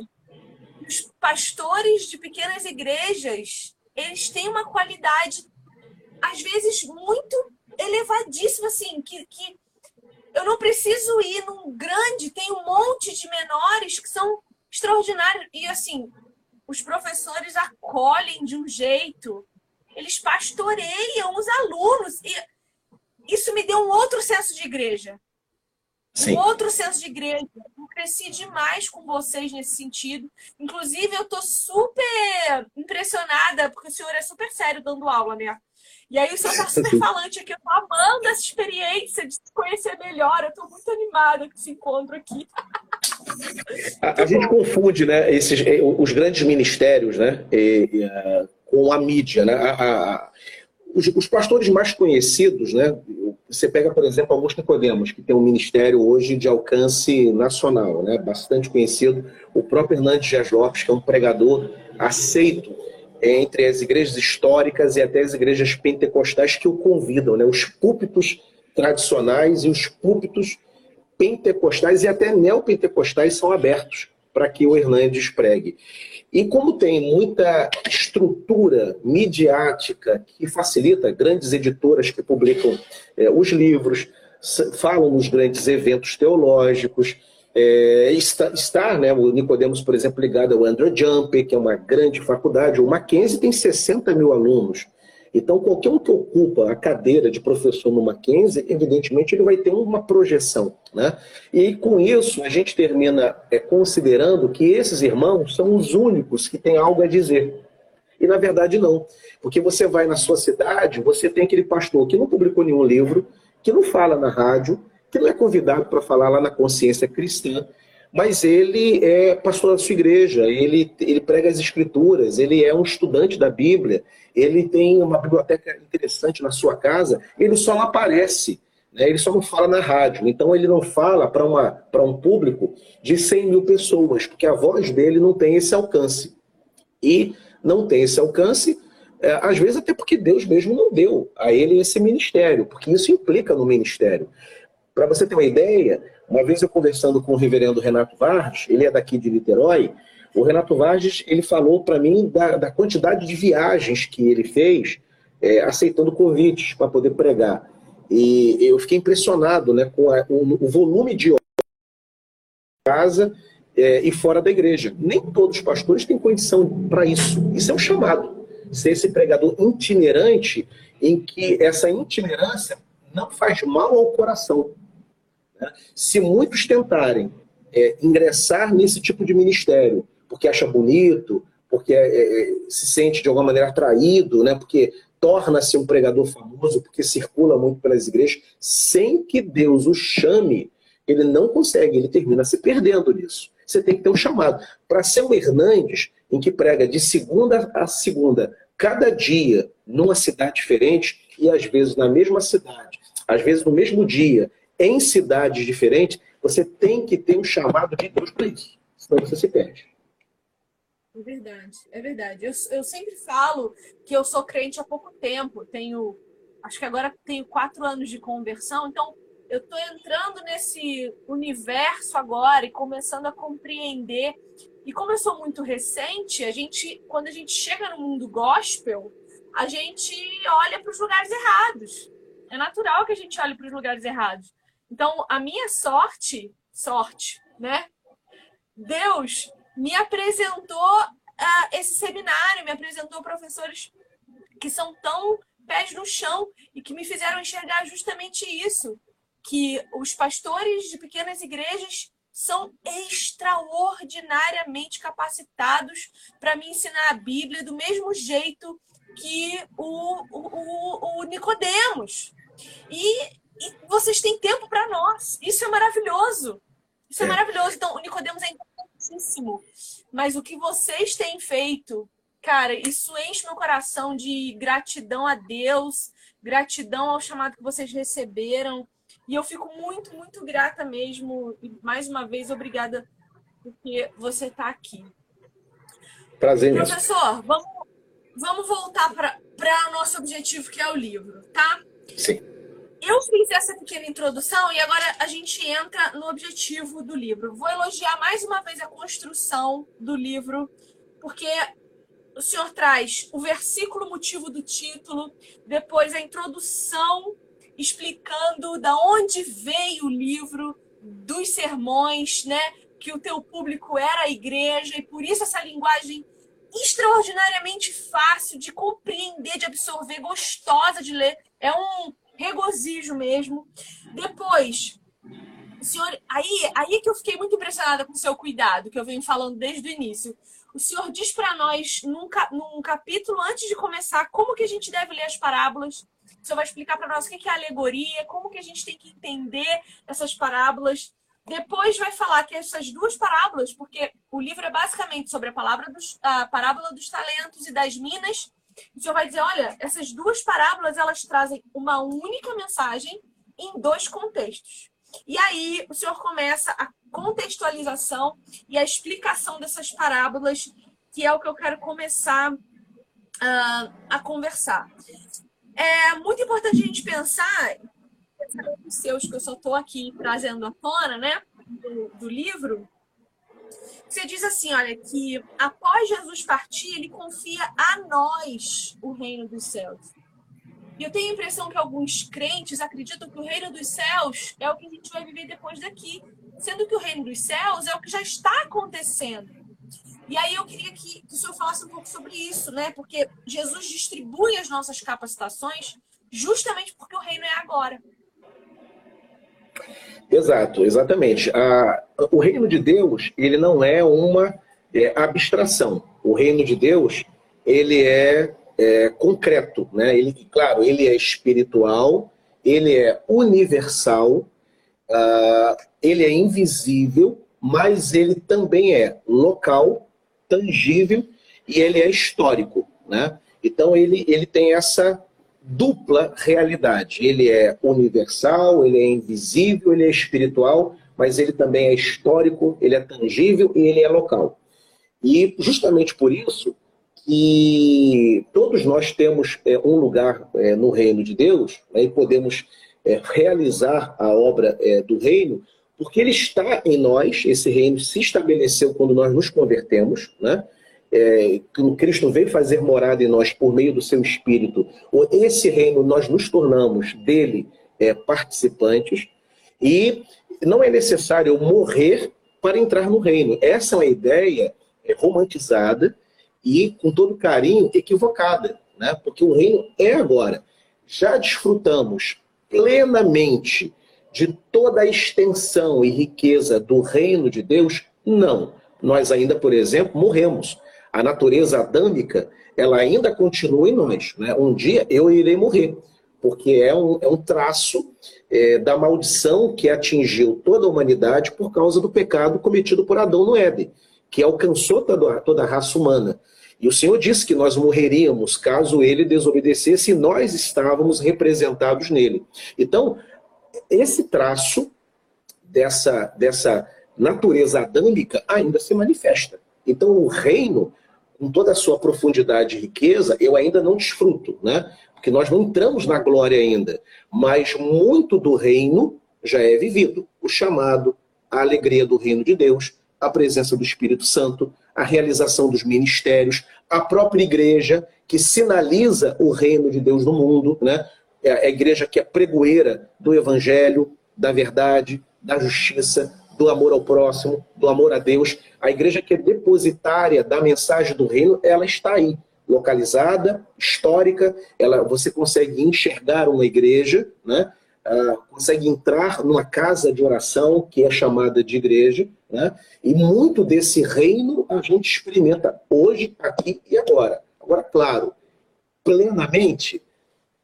os pastores de pequenas igrejas, eles têm uma qualidade, às vezes, muito elevadíssima, assim, que, que eu não preciso ir num grande, tem um monte de menores que são extraordinários. E, assim, os professores acolhem de um jeito, eles pastoreiam os alunos. E isso me deu um outro senso de igreja. Sim. Um outro senso de igreja. Eu cresci demais com vocês nesse sentido. Inclusive, eu tô super impressionada, porque o senhor é super sério dando aula, né? E aí o senhor tá super falante aqui. Eu tô amando essa experiência de se conhecer melhor. Eu tô muito animada com esse encontro aqui. A, a gente confunde, né, esses, eh, os grandes ministérios, né, e, uh, com a mídia, né? A, a, os, os, pastores mais conhecidos, né? Você pega, por exemplo, Augusto Nicodemos, que tem um ministério hoje de alcance nacional, né? Bastante conhecido. O próprio Hernandes Dias Lopes, que é um pregador aceito entre as igrejas históricas e até as igrejas pentecostais que o convidam, né? Os púlpitos tradicionais e os púlpitos pentecostais e até neopentecostais são abertos para que o Hernandes pregue. E como tem muita estrutura midiática que facilita, grandes editoras que publicam é, os livros, falam nos grandes eventos teológicos, é, está, está né, o Nicodemos, por exemplo, ligado ao Andrew Jumper, que é uma grande faculdade, o Mackenzie tem 60 mil alunos. Então, qualquer um que ocupa a cadeira de professor no Mackenzie, evidentemente, ele vai ter uma projeção. Né? E com isso, a gente termina é, considerando que esses irmãos são os únicos que têm algo a dizer. E, na verdade, não. Porque você vai na sua cidade, você tem aquele pastor que não publicou nenhum livro, que não fala na rádio, que não é convidado para falar lá na consciência cristã, mas ele é pastor da sua igreja, ele, ele prega as escrituras, ele é um estudante da Bíblia, ele tem uma biblioteca interessante na sua casa, ele só não aparece, né? ele só não fala na rádio. Então ele não fala para um público de 100 mil pessoas, porque a voz dele não tem esse alcance. E não tem esse alcance, é, às vezes até porque Deus mesmo não deu a ele esse ministério, porque isso implica no ministério. Para você ter uma ideia, uma vez eu conversando com o reverendo Renato Vargas, ele é daqui de Niterói, o Renato Vargas ele falou para mim da, da, quantidade de viagens que ele fez é, aceitando convites para poder pregar. E eu fiquei impressionado né, com a, o, o, volume de casa é, e fora da igreja. Nem todos os pastores têm condição para isso. Isso é um chamado. Ser esse pregador itinerante em que essa itinerância não faz mal ao coração. Né? Se muitos tentarem é, ingressar nesse tipo de ministério, porque acha bonito, porque é, é, se sente de alguma maneira atraído, né? porque torna-se um pregador famoso, porque circula muito pelas igrejas, sem que Deus o chame, ele não consegue, ele termina se perdendo nisso. Você tem que ter um chamado. Para ser o Hernandes, em que prega de segunda a segunda, cada dia, numa cidade diferente, e às vezes na mesma cidade, às vezes no mesmo dia, em cidades diferentes, você tem que ter um chamado de Deus para isso. Senão você se perde. É verdade, é verdade. Eu, eu sempre falo que eu sou crente há pouco tempo. Tenho, acho que agora tenho quatro anos de conversão. Então, eu estou entrando nesse universo agora e começando a compreender. E como eu sou muito recente, a gente, quando a gente chega no mundo gospel, a gente olha para os lugares errados. É natural que a gente olhe para os lugares errados. Então, a minha sorte, sorte, né? Deus me apresentou uh, esse seminário, me apresentou professores que são tão pés no chão e que me fizeram enxergar justamente isso, que os pastores de pequenas igrejas são extraordinariamente capacitados para me ensinar a Bíblia do mesmo jeito que o, o, o Nicodemos. E, e, vocês têm tempo para nós. Isso é maravilhoso. Isso é, é maravilhoso. Então, o Nicodemos é importantíssimo. Mas o que vocês têm feito, cara, isso enche meu coração de gratidão a Deus, gratidão ao chamado que vocês receberam. E eu fico muito, muito grata mesmo. E mais uma vez, obrigada porque você está aqui. Prazer. Professor, vamos, vamos voltar para o nosso objetivo, que é o livro, tá? Sim. Eu fiz essa pequena introdução e agora a gente entra no objetivo do livro. Vou elogiar mais uma vez a construção do livro, porque o senhor traz o versículo motivo do título, depois a introdução explicando da onde veio o livro, dos sermões, né? Que o teu público era a igreja, e por isso essa linguagem extraordinariamente fácil de compreender, de absorver, gostosa de ler. É um regozijo mesmo. Depois, senhor, aí, aí que eu fiquei muito impressionada com o seu cuidado, que eu venho falando desde o início. O senhor diz para nós, num, num capítulo, antes de começar, como que a gente deve ler as parábolas, o senhor vai explicar para nós o que é alegoria, como que a gente tem que entender essas parábolas. Depois vai falar que essas duas parábolas, porque o livro é basicamente sobre a, palavra dos, a parábola dos talentos e das minas. O senhor vai dizer, olha, essas duas parábolas elas trazem uma única mensagem em dois contextos. E aí o senhor começa a contextualização e a explicação dessas parábolas, que é o que eu quero começar uh, a conversar. É muito importante a gente pensar, os seus que eu só estou aqui trazendo à tona, né, do, do livro, você diz assim, olha, que após Jesus partir, ele confia a nós o reino dos céus. E eu tenho a impressão que alguns crentes acreditam que o reino dos céus é o que a gente vai viver depois daqui, sendo que o reino dos céus é o que já está acontecendo. E aí eu queria que, que o senhor falasse um pouco sobre isso, né? Porque Jesus distribui as nossas capacitações justamente porque o reino é agora. Exato, exatamente. A, o reino de Deus, ele não é uma é, abstração. O reino de Deus, ele é, é concreto, né? Ele, claro, ele é espiritual, ele é universal, uh, ele é invisível, mas ele também é local tangível e ele é histórico, né? Então ele, ele tem essa dupla realidade. Ele é universal, ele é invisível, ele é espiritual, mas ele também é histórico, ele é tangível e ele é local. E justamente por isso que todos nós temos é, um lugar é, no reino de Deus né, e podemos é, realizar a obra é, do reino porque ele está em nós, esse reino se estabeleceu quando nós nos convertemos, né? É, Cristo veio fazer morada em nós por meio do seu Espírito, esse reino nós nos tornamos dele é, participantes e não é necessário morrer para entrar no reino. Essa é uma ideia é, romantizada e, com todo carinho, equivocada, né? porque o reino é agora. Já desfrutamos plenamente de toda a extensão e riqueza do reino de Deus? Não. Nós ainda, por exemplo, morremos. A natureza adâmica, ela ainda continua em nós. Né? Um dia eu irei morrer, porque é um, é um traço é, da maldição que atingiu toda a humanidade por causa do pecado cometido por Adão no Éden, que alcançou toda, toda a raça humana. E o Senhor disse que nós morreríamos caso ele desobedecesse e nós estávamos representados nele. Então, esse traço dessa, dessa natureza adâmica ainda se manifesta. Então, o reino, com toda a sua profundidade e riqueza, eu ainda não desfruto, né? Porque nós não entramos na glória ainda. Mas muito do reino já é vivido. O chamado, a alegria do reino de Deus, a presença do Espírito Santo, a realização dos ministérios, a própria igreja que sinaliza o reino de Deus no mundo, né? É a igreja que é pregoeira do evangelho, da verdade, da justiça, do amor ao próximo, do amor a Deus. A igreja que é depositária da mensagem do reino, ela está aí, localizada, histórica. Ela, você consegue enxergar uma igreja, né? Uh, consegue entrar numa casa de oração que é chamada de igreja, né? e muito desse reino a gente experimenta hoje, aqui e agora. Agora, claro, plenamente,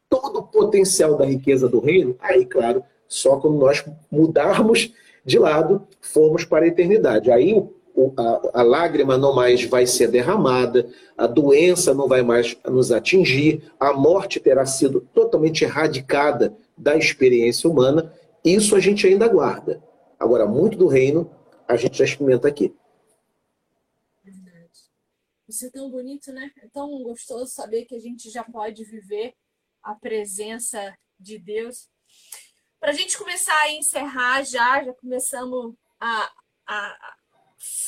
todo o potencial da riqueza do reino, aí, claro, só quando nós mudarmos de lado, formos para a eternidade. Aí o, a, a, lágrima não mais vai ser derramada, a doença não vai mais nos atingir, a morte terá sido totalmente erradicada da experiência humana. Isso a gente ainda guarda. Agora, muito do reino a gente já experimenta aqui. Verdade. Isso é tão bonito, né? É tão gostoso saber que a gente já pode viver a presença de Deus. Para a gente começar a encerrar já, já começamos a, a,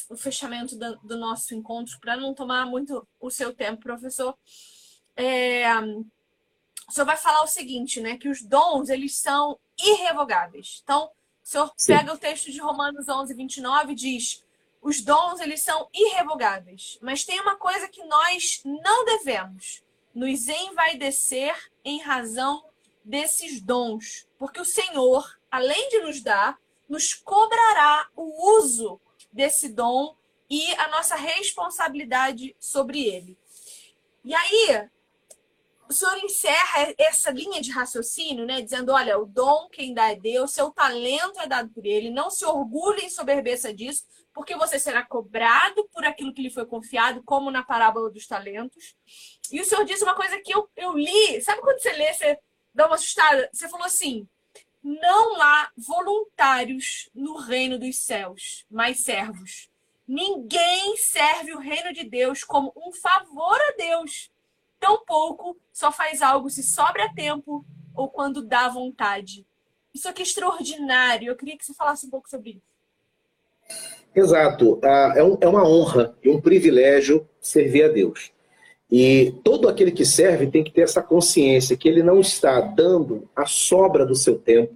o fechamento do, do nosso encontro, para não tomar muito o seu tempo, professor. É, o senhor vai falar o seguinte, né? Que os dons, eles são irrevogáveis. Então, o senhor Sim. pega o texto de Romanos 11, 29 e diz os dons, eles são irrevogáveis. Mas tem uma coisa que nós não devemos nos envaidecer em razão desses dons, porque o Senhor, além de nos dar, nos cobrará o uso desse dom e a nossa responsabilidade sobre ele. E aí, o senhor encerra essa linha de raciocínio, né, dizendo: olha, o dom quem dá é Deus, seu talento é dado por ele, não se orgulhe em soberbeça disso, porque você será cobrado por aquilo que lhe foi confiado, como na parábola dos talentos. E o senhor disse uma coisa que eu, eu li, sabe quando você lê, você dá uma assustada? Você falou assim: não há voluntários no reino dos céus, mas servos. Ninguém serve o reino de Deus como um favor a Deus. Tampouco só faz algo se sobra tempo ou quando dá vontade. Isso aqui é extraordinário. Eu queria que você falasse um pouco sobre isso. Exato. Ah, é, é uma honra e um privilégio servir a Deus. E todo aquele que serve tem que ter essa consciência que ele não está dando a sobra do seu tempo,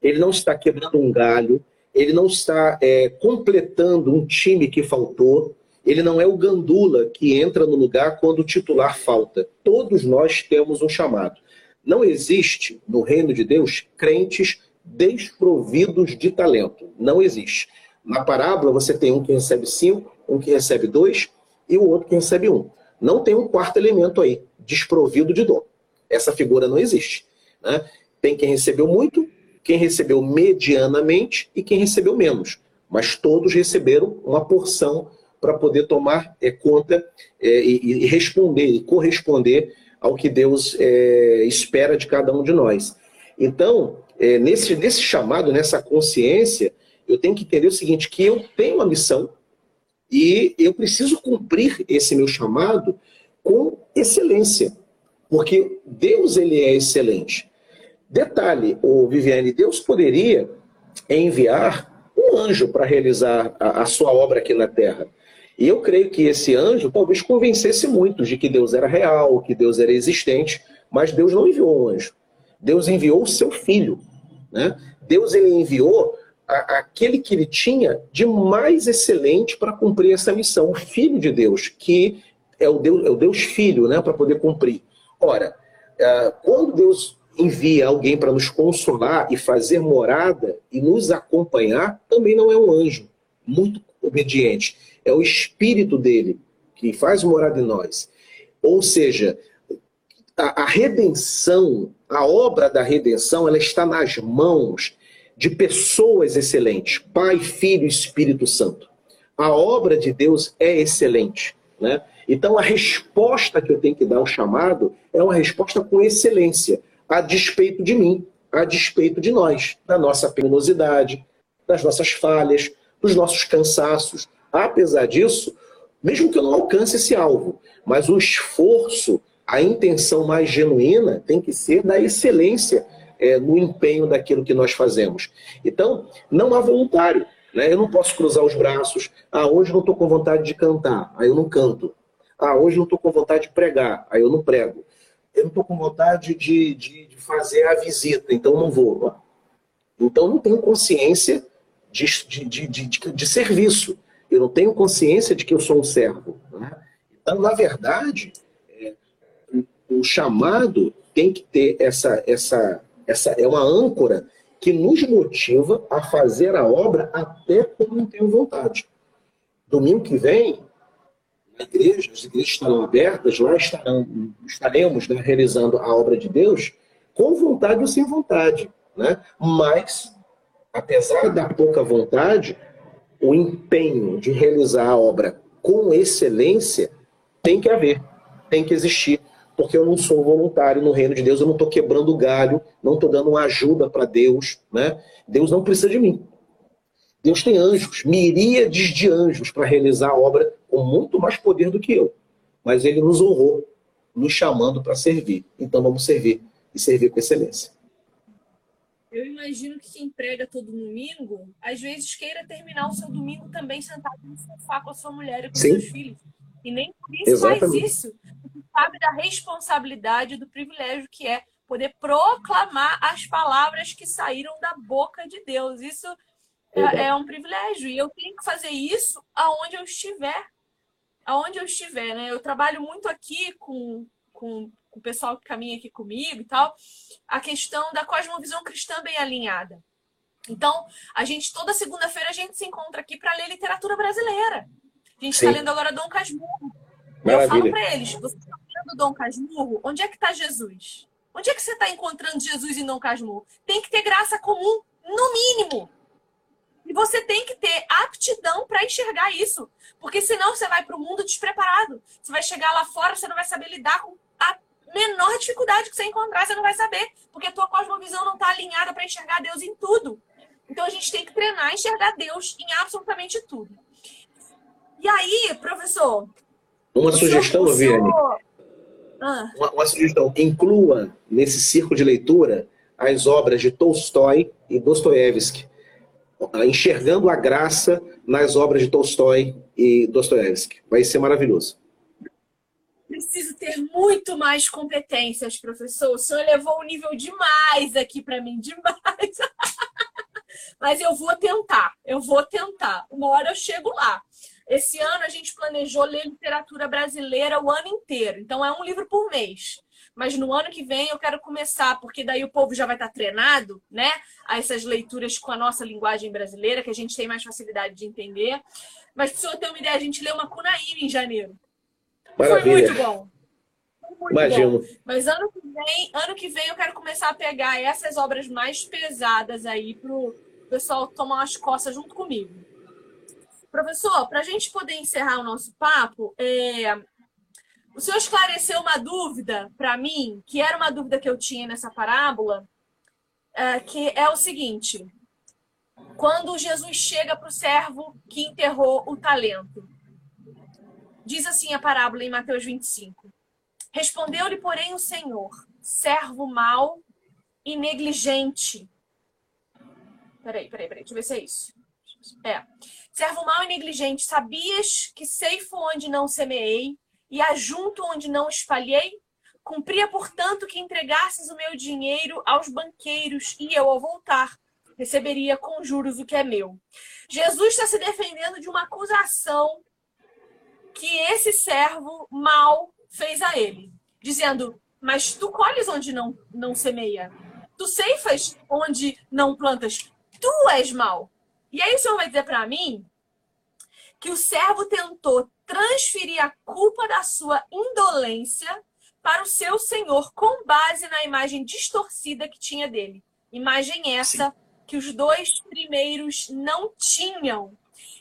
ele não está quebrando um galho, ele não está é, completando um time que faltou, ele não é o gandula que entra no lugar quando o titular falta. Todos nós temos um chamado. Não existe no reino de Deus crentes desprovidos de talento. Não existe. Na parábola você tem um que recebe cinco, um que recebe dois e o outro que recebe um. Não tem um quarto elemento aí, desprovido de dom. Essa figura não existe. Né? Tem quem recebeu muito, quem recebeu medianamente e quem recebeu menos. Mas todos receberam uma porção para poder tomar é, conta é, e, e, responder e corresponder ao que Deus é, espera de cada um de nós. Então, é, nesse, nesse chamado, nessa consciência, eu tenho que entender o seguinte: que eu tenho uma missão, e eu preciso cumprir esse meu chamado com excelência, porque Deus ele é excelente. Detalhe, o Viviane, Deus poderia enviar um anjo para realizar a, a, sua obra aqui na Terra. E eu creio que esse anjo talvez convencesse muitos de que Deus era real, que Deus era existente, mas Deus não enviou um anjo. Deus enviou o seu filho. Né? Deus ele enviou a, aquele que ele tinha de mais excelente para cumprir essa missão, o Filho de Deus, que é o Deus, é o Deus Filho, né, para poder cumprir. Ora, é, quando Deus envia alguém para nos consolar e fazer morada e nos acompanhar, também não é um anjo muito obediente. É o Espírito dele que faz morada em nós. Ou seja, a redenção, a obra da redenção, ela está nas mãos de pessoas excelentes, Pai, Filho e Espírito Santo. A obra de Deus é excelente, né? Então a resposta que eu tenho que dar ao chamado é uma resposta com excelência, a despeito de mim, a despeito de nós, da nossa penosidade, das nossas falhas, dos nossos cansaços. Apesar disso, mesmo que eu não alcance esse alvo, mas o esforço, a intenção mais genuína tem que ser da excelência é, no empenho daquilo que nós fazemos. Então, não há voluntário. Né? Eu não posso cruzar os braços. Ah, hoje não estou com vontade de cantar, aí eu não canto. Ah, hoje não estou com vontade de pregar, aí eu não prego. Eu não estou com vontade de, de, de, fazer a visita, então não vou. Então não tenho consciência de, de, de, de, serviço. Eu não tenho consciência de que eu sou um servo. Né? Então, na verdade, é, o chamado tem que ter essa, essa, essa é uma âncora que nos motiva a fazer a obra até quando não tenho vontade. Domingo que vem, na igreja, as igrejas estarão abertas, lá estarão, estaremos né, realizando a obra de Deus com vontade ou sem vontade. Né? Mas, apesar da pouca vontade, o empenho de realizar a obra com excelência tem que haver, tem que existir. Porque eu não sou voluntário no reino de Deus, eu não estou quebrando galho, não estou dando uma ajuda para Deus. Né? Deus não precisa de mim. Deus tem anjos, miríades de anjos para realizar a obra com muito mais poder do que eu. Mas ele nos honrou, nos chamando para servir. Então vamos servir e servir com excelência. Eu imagino que quem prega todo domingo, às vezes queira terminar o seu domingo também sentado no sofá com a sua mulher e com Sim. seus filhos. E nem por isso Exatamente. faz isso. Sabe da responsabilidade, do privilégio que é poder proclamar as palavras que saíram da boca de Deus. Isso é, é, um privilégio. E eu tenho que fazer isso aonde eu estiver. Aonde eu estiver, né? Eu trabalho muito aqui com, com, com o pessoal que caminha aqui comigo e tal, a questão da cosmovisão cristã bem alinhada. Então, a gente, toda segunda-feira, a gente se encontra aqui para ler literatura brasileira. A gente está lendo agora Dom Casmurro. Eu falo para eles: você está lendo Dom Casmurro? Onde é que está Jesus? Onde é que você está encontrando Jesus em Dom Casmurro? Tem que ter graça comum, no mínimo. E você tem que ter aptidão para enxergar isso. Porque senão você vai para o mundo despreparado. Você vai chegar lá fora, você não vai saber lidar com a menor dificuldade que você encontrar, você não vai saber. Porque a tua cosmovisão não está alinhada para enxergar Deus em tudo. Então a gente tem que treinar enxergar Deus em absolutamente tudo. E aí, professor? Uma sugestão, Viane. Ah. Uma, uma sugestão. Inclua nesse circo de leitura as obras de Tolstói e Dostoiévski enxergando a graça nas obras de Tolstói e Dostoiévski. Vai ser maravilhoso. Preciso ter muito mais competências, professor. O senhor levou um nível demais aqui para mim, demais. <laughs> Mas eu vou tentar, eu vou tentar. Uma hora eu chego lá. Esse ano a gente planejou ler literatura brasileira o ano inteiro. Então é um livro por mês mas no ano que vem eu quero começar, porque daí o povo já vai estar treinado, né? A essas leituras com a nossa linguagem brasileira, que a gente tem mais facilidade de entender. Mas, para o senhor ter uma ideia, a gente leu uma Cunaíma em janeiro. Maravilha. Foi muito bom. muito Imagino. Bom. Mas ano que, vem, ano que vem eu quero começar a pegar essas obras mais pesadas aí para o pessoal tomar umas costas junto comigo. Professor, para a gente poder encerrar o nosso papo, é, o senhor esclareceu uma dúvida para mim, que era uma dúvida que eu tinha nessa parábola, é, que é o seguinte: quando Jesus chega para o servo que enterrou o talento, diz assim a parábola em Mateus 25: Respondeu-lhe, porém, o Senhor, servo mau e negligente. Peraí, peraí, peraí, deixa eu ver se é isso. É. Servo mau e negligente, sabias que ceifo onde não semeei e ajunto onde não espalhei? Cumpria, portanto, que entregasses o meu dinheiro aos banqueiros e eu, ao voltar, receberia com juros o que é meu. Jesus está se defendendo de uma acusação que esse servo mal fez a ele, dizendo: Mas tu colhes onde não, não semeia, tu ceifas onde não plantas, tu és mal. E aí o Senhor vai dizer para mim que o servo tentou transferir a culpa da sua indolência para o seu senhor com base na imagem distorcida que tinha dele. Imagem essa Sim. que os dois primeiros não tinham.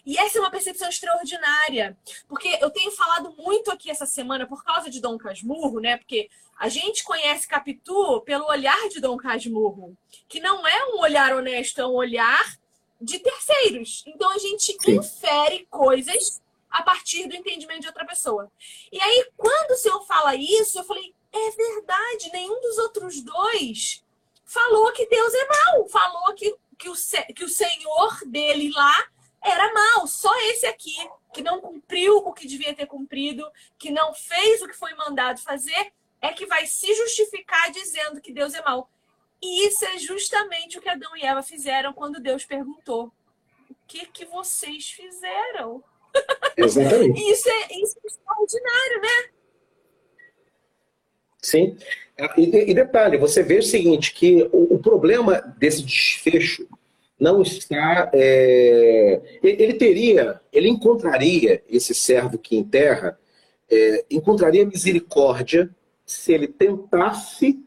E essa é uma percepção extraordinária, porque eu tenho falado muito aqui essa semana por causa de Dom Casmurro, né? Porque a gente conhece Capitu pelo olhar de Dom Casmurro, que não é um olhar honesto, é um olhar de terceiros. Então a gente Sim. infere coisas a partir do entendimento de outra pessoa. E aí, quando o senhor fala isso, eu falei: é verdade, nenhum dos outros dois falou que Deus é mau, falou que, que, o, que o Senhor dele lá era mau. Só esse aqui, que não cumpriu o que devia ter cumprido, que não fez o que foi mandado fazer, é que vai se justificar dizendo que Deus é mau. E isso é justamente o que Adão e Eva fizeram quando Deus perguntou: o que que vocês fizeram? <laughs> Exatamente. isso, é, isso é extraordinário, né? Sim. E, e, detalhe, você vê o seguinte, que o, o problema desse desfecho não está. É, ele teria, ele encontraria esse servo que enterra, é, encontraria misericórdia se ele tentasse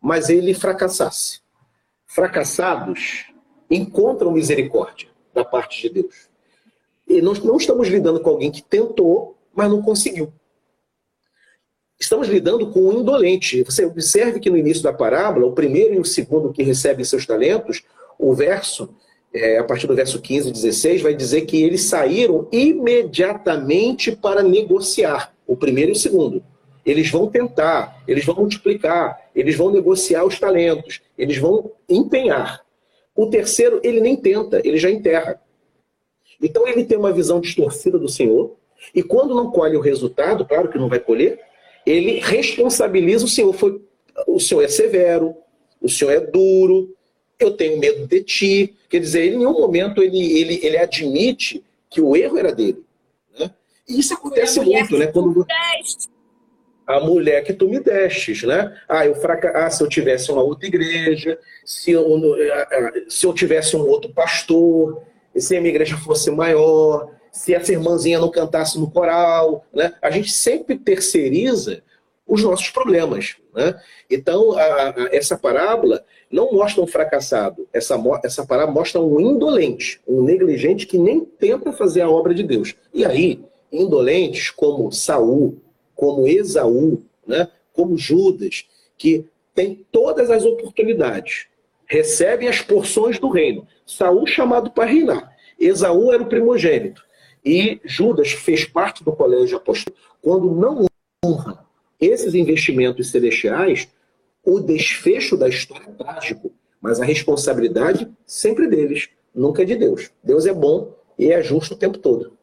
mas ele fracassasse. Fracassados encontram misericórdia da parte de Deus. E nós não estamos lidando com alguém que tentou, mas não conseguiu. Estamos lidando com um indolente. Você observe que no início da parábola, o primeiro e o segundo que recebem seus talentos, o verso, é, a partir do verso 15 e 16, vai dizer que eles saíram imediatamente para negociar, o primeiro e o segundo. Eles vão tentar, eles vão multiplicar, eles vão negociar os talentos, eles vão empenhar. O terceiro, ele nem tenta, ele já enterra. Então ele tem uma visão distorcida do Senhor, e quando não colhe o resultado, claro que não vai colher, ele responsabiliza o Senhor. Foi, o Senhor é severo, o Senhor é duro, eu tenho medo de ti. Quer dizer, ele, em nenhum momento ele, ele, ele admite que o erro era dele. Né? E isso acontece muito, né? Quando a mulher que tu me destes, né? Ah, eu fraca... ah, se eu tivesse uma outra igreja, se eu, ah, ah, se eu tivesse um outro pastor, se a minha igreja fosse maior, se essa irmãzinha não cantasse no coral, né? A gente sempre terceiriza os nossos problemas, né? Então, a, a, essa parábola não mostra um fracassado, essa, essa parábola mostra um indolente, um negligente que nem tenta fazer a obra de Deus. E aí, indolentes como Saul, como Esaú, né, como Judas, que tem todas as oportunidades, recebem as porções do reino. Saul chamado para reinar. Esaú era o primogênito. E Judas fez parte do colégio apostólico. Quando não honra esses investimentos celestiais, o desfecho da história é trágico. Mas a responsabilidade sempre deles, nunca é de Deus. Deus é bom e é justo o tempo todo.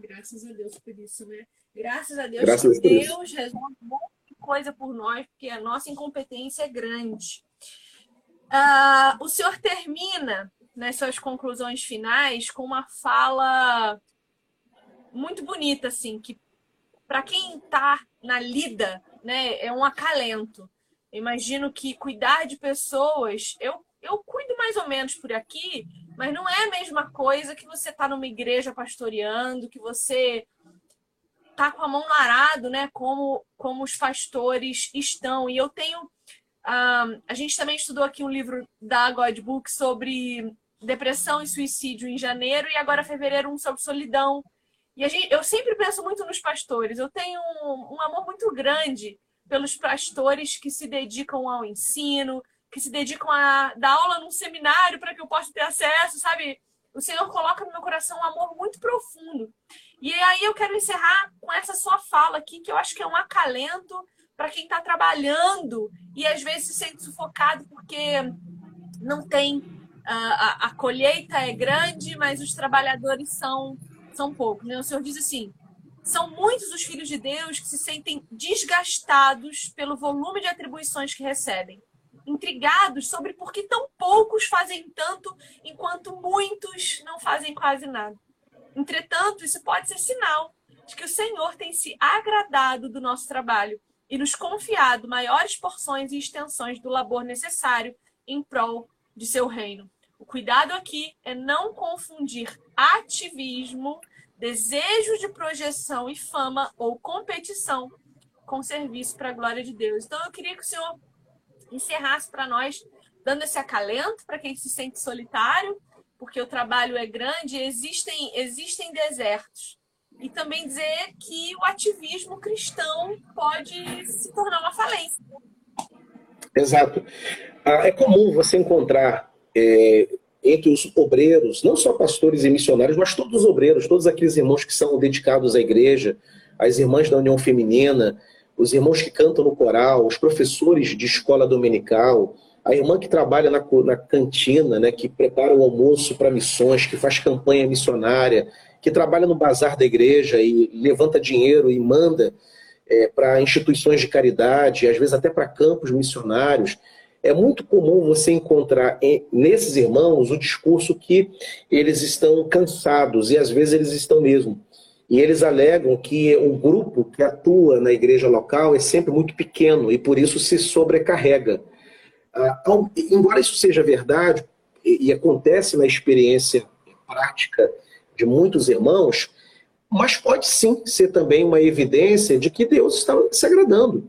Graças a Deus por isso, né? Graças a Deus Graças que Deus resolve muita coisa por nós, porque a nossa incompetência é grande. Uh, o senhor termina nas suas conclusões finais com uma fala muito bonita, assim, que para quem está na lida, né, é um acalento. Imagino que cuidar de pessoas, eu, eu cuido mais ou menos por aqui, mas não é a mesma coisa que você tá numa igreja pastoreando, que você tá com a mão no arado, né? Como, como os pastores estão. E eu tenho. Um, a gente também estudou aqui um livro da God Book sobre depressão e suicídio em janeiro, e agora fevereiro um sobre solidão. E gente, eu sempre penso muito nos pastores. Eu tenho um, um amor muito grande pelos pastores que se dedicam ao ensino, que se dedicam a dar aula num seminário para que eu possa ter acesso, sabe? O Senhor coloca no meu coração um amor muito profundo. E aí eu quero encerrar com essa sua fala aqui, que eu acho que é um acalento para quem está trabalhando e às vezes se sente sufocado porque não tem a, a, colheita é grande, mas os trabalhadores são, são poucos. Né? O Senhor diz assim: são muitos os filhos de Deus que se sentem desgastados pelo volume de atribuições que recebem, intrigados sobre por que tão poucos fazem tanto enquanto muitos não fazem quase nada. Entretanto, isso pode ser sinal de que o Senhor tem se agradado do nosso trabalho e nos confiado maiores porções e extensões do labor necessário em prol de seu reino. O cuidado aqui é não confundir ativismo, desejo de projeção e fama ou competição com serviço para a glória de Deus. Então eu queria que o senhor encerrasse para nós, dando esse acalento para quem se sente solitário, porque o trabalho é grande, existem existem desertos. E também dizer que o ativismo cristão pode se tornar uma falência. Exato. Ah, é comum você encontrar é, entre os obreiros, não só pastores e missionários, mas todos os obreiros, todos aqueles irmãos que são dedicados à igreja, as irmãs da União Feminina, os irmãos que cantam no coral, os professores de escola dominical, a irmã que trabalha na, na cantina, né, que prepara o almoço para missões, que faz campanha missionária, que trabalha no bazar da igreja e levanta dinheiro e manda é, para instituições de caridade, às vezes até para campos missionários. É muito comum você encontrar em, nesses irmãos o discurso que eles estão cansados, e às vezes eles estão mesmo. E eles alegam que o grupo que atua na igreja local é sempre muito pequeno e por isso se sobrecarrega. Ah, embora isso seja verdade, e, e acontece na experiência prática de muitos irmãos, mas pode sim ser também uma evidência de que Deus está se agradando.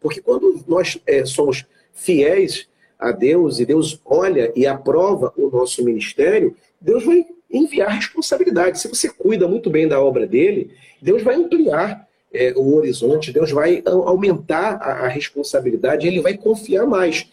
Porque quando nós é, somos fiéis a Deus e Deus olha e aprova o nosso ministério, Deus vai enviar responsabilidade. Se você cuida muito bem da obra dele, Deus vai ampliar é, o horizonte, Deus vai aumentar a, a responsabilidade, ele vai confiar mais.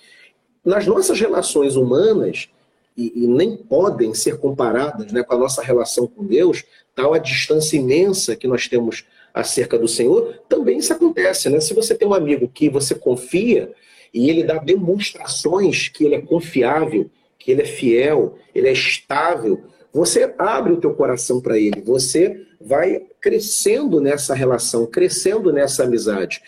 Nas nossas relações humanas, e, e, nem podem ser comparadas né, com a nossa relação com Deus, tal a distância imensa que nós temos acerca do Senhor, também isso acontece. Né? Se você tem um amigo que você confia e ele dá demonstrações que ele é confiável, que ele é fiel, ele é estável, você abre o teu coração para ele, você vai crescendo nessa relação, crescendo nessa amizade.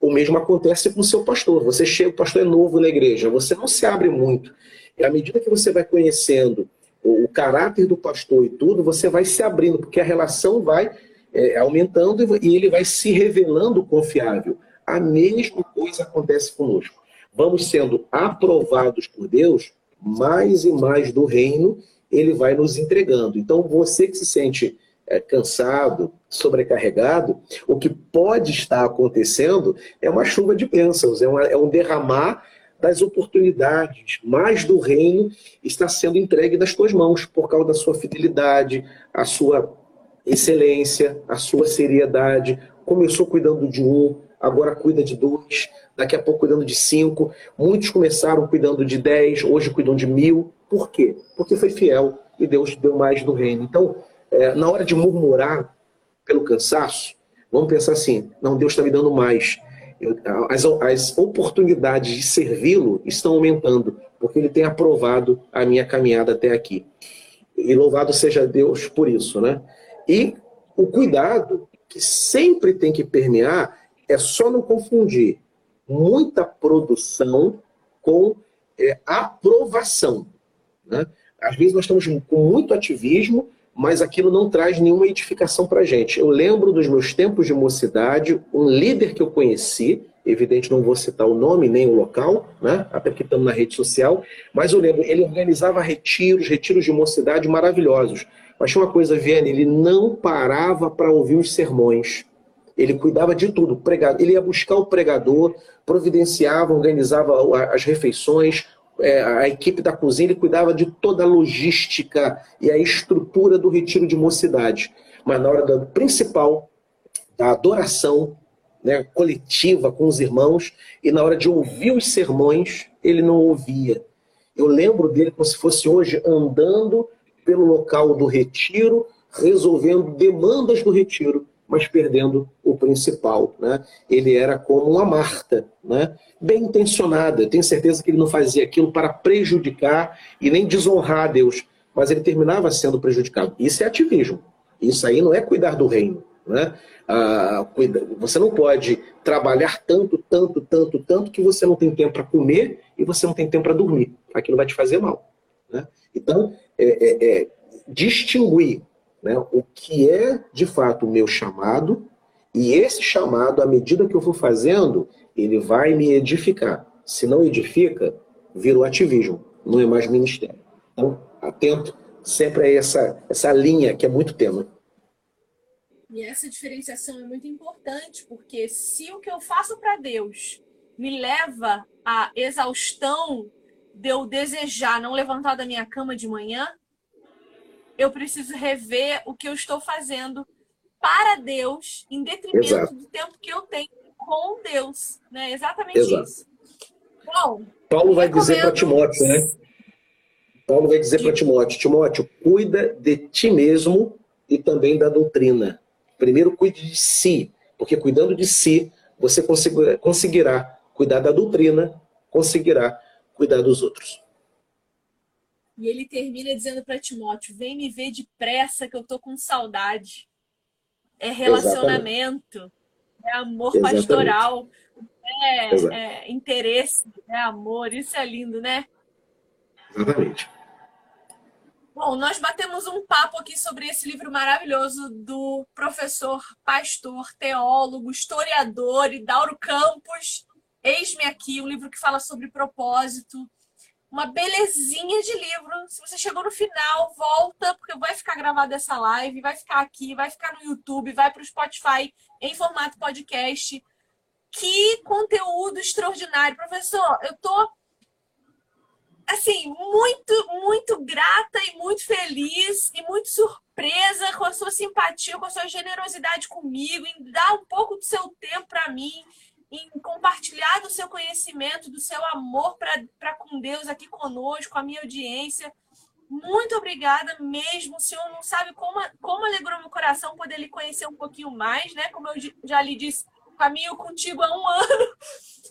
O mesmo acontece com o seu pastor. Você chega, o pastor é novo na igreja, você não se abre muito. E à medida que você vai conhecendo o, caráter do pastor e tudo, você vai se abrindo, porque a relação vai é, aumentando e ele vai se revelando confiável. A mesma coisa acontece conosco. Vamos sendo aprovados por Deus, mais e mais do reino ele vai nos entregando. Então, você que se sente é, cansado, sobrecarregado, o que pode estar acontecendo é uma chuva de bênçãos, é, uma, é um derramar das oportunidades, mais do reino está sendo entregue nas tuas mãos por causa da sua fidelidade, a sua excelência, a sua seriedade. Começou cuidando de um, agora cuida de dois, daqui a pouco cuidando de cinco. Muitos começaram cuidando de dez, hoje cuidam de mil. Por quê? Porque foi fiel e Deus deu mais do reino. Então, é, na hora de murmurar pelo cansaço, vamos pensar assim: não, Deus está me dando mais as, as oportunidades de servi-lo estão aumentando, porque ele tem aprovado a minha caminhada até aqui. E louvado seja Deus por isso, né? E o cuidado que sempre tem que permear é só não confundir muita produção com é, aprovação. Né? Às vezes nós estamos com muito ativismo, mas aquilo não traz nenhuma edificação para a gente. Eu lembro dos meus tempos de mocidade, um líder que eu conheci, evidente não vou citar o nome nem o local, né? até porque estamos na rede social, mas eu lembro, ele organizava retiros, retiros de mocidade maravilhosos. Mas tinha uma coisa, Viane, ele não parava para ouvir os sermões. Ele cuidava de tudo, pregado. Ele ia buscar o pregador, providenciava, organizava as refeições, é, a equipe da cozinha ele cuidava de toda a logística e a estrutura do retiro de mocidade. Mas na hora do principal, da adoração né, coletiva com os irmãos, e na hora de ouvir os sermões, ele não ouvia. Eu lembro dele como se fosse hoje andando pelo local do retiro, resolvendo demandas do retiro, mas perdendo o principal. Né? Ele era como uma Marta, né? bem intencionada. Tenho certeza que ele não fazia aquilo para prejudicar e nem desonrar Deus, mas ele terminava sendo prejudicado. Isso é ativismo. Isso aí não é cuidar do reino. Né? Ah, você não pode trabalhar tanto, tanto, tanto, tanto que você não tem tempo para comer e você não tem tempo para dormir. Aquilo vai te fazer mal. Né? Então, é, é, é, distinguir né, o que é de fato o meu chamado e esse chamado, à medida que eu vou fazendo, ele vai me edificar. Se não edifica, vira o ativismo, não é mais ministério. Então, atento sempre a essa, essa linha que é muito tema. E essa diferenciação é muito importante, porque se o que eu faço para Deus me leva à exaustão de eu desejar não levantar da minha cama de manhã, eu preciso rever o que eu estou fazendo para Deus, em detrimento Exato. do tempo que eu tenho com Deus. Né? Exatamente Exato. isso. Bom, Paulo vai recomendo... dizer para Timóteo, né? Paulo vai dizer para Timóteo: Timóteo, cuida de ti mesmo e também da doutrina. Primeiro, cuide de si, porque cuidando de si, você conseguirá cuidar da doutrina, conseguirá cuidar dos outros. E ele termina dizendo para Timóteo: vem me ver depressa, que eu tô com saudade. É relacionamento, Exatamente. é amor Exatamente. pastoral, é, é, interesse, é amor. Isso é lindo, né? Exatamente. Bom, nós batemos um papo aqui sobre esse livro maravilhoso do professor, pastor, teólogo, historiador Idauro Campos. Eis-me aqui, um livro que fala sobre propósito. Uma belezinha de livro. Se você chegou no final, volta, porque vai ficar gravada essa live, vai ficar aqui, vai ficar no YouTube, vai para o Spotify em formato podcast. Que conteúdo extraordinário. Professor, eu tô assim, muito, muito grata e muito feliz e muito surpresa com a sua simpatia, com a sua generosidade comigo, em dar um pouco do seu tempo para mim, em compartilhar do seu conhecimento, do seu amor para com Deus aqui conosco, com a minha audiência. Muito obrigada mesmo. O senhor não sabe como, como alegrou meu coração poder lhe conhecer um pouquinho mais, né? Como eu já lhe disse, caminho contigo há um <laughs> ano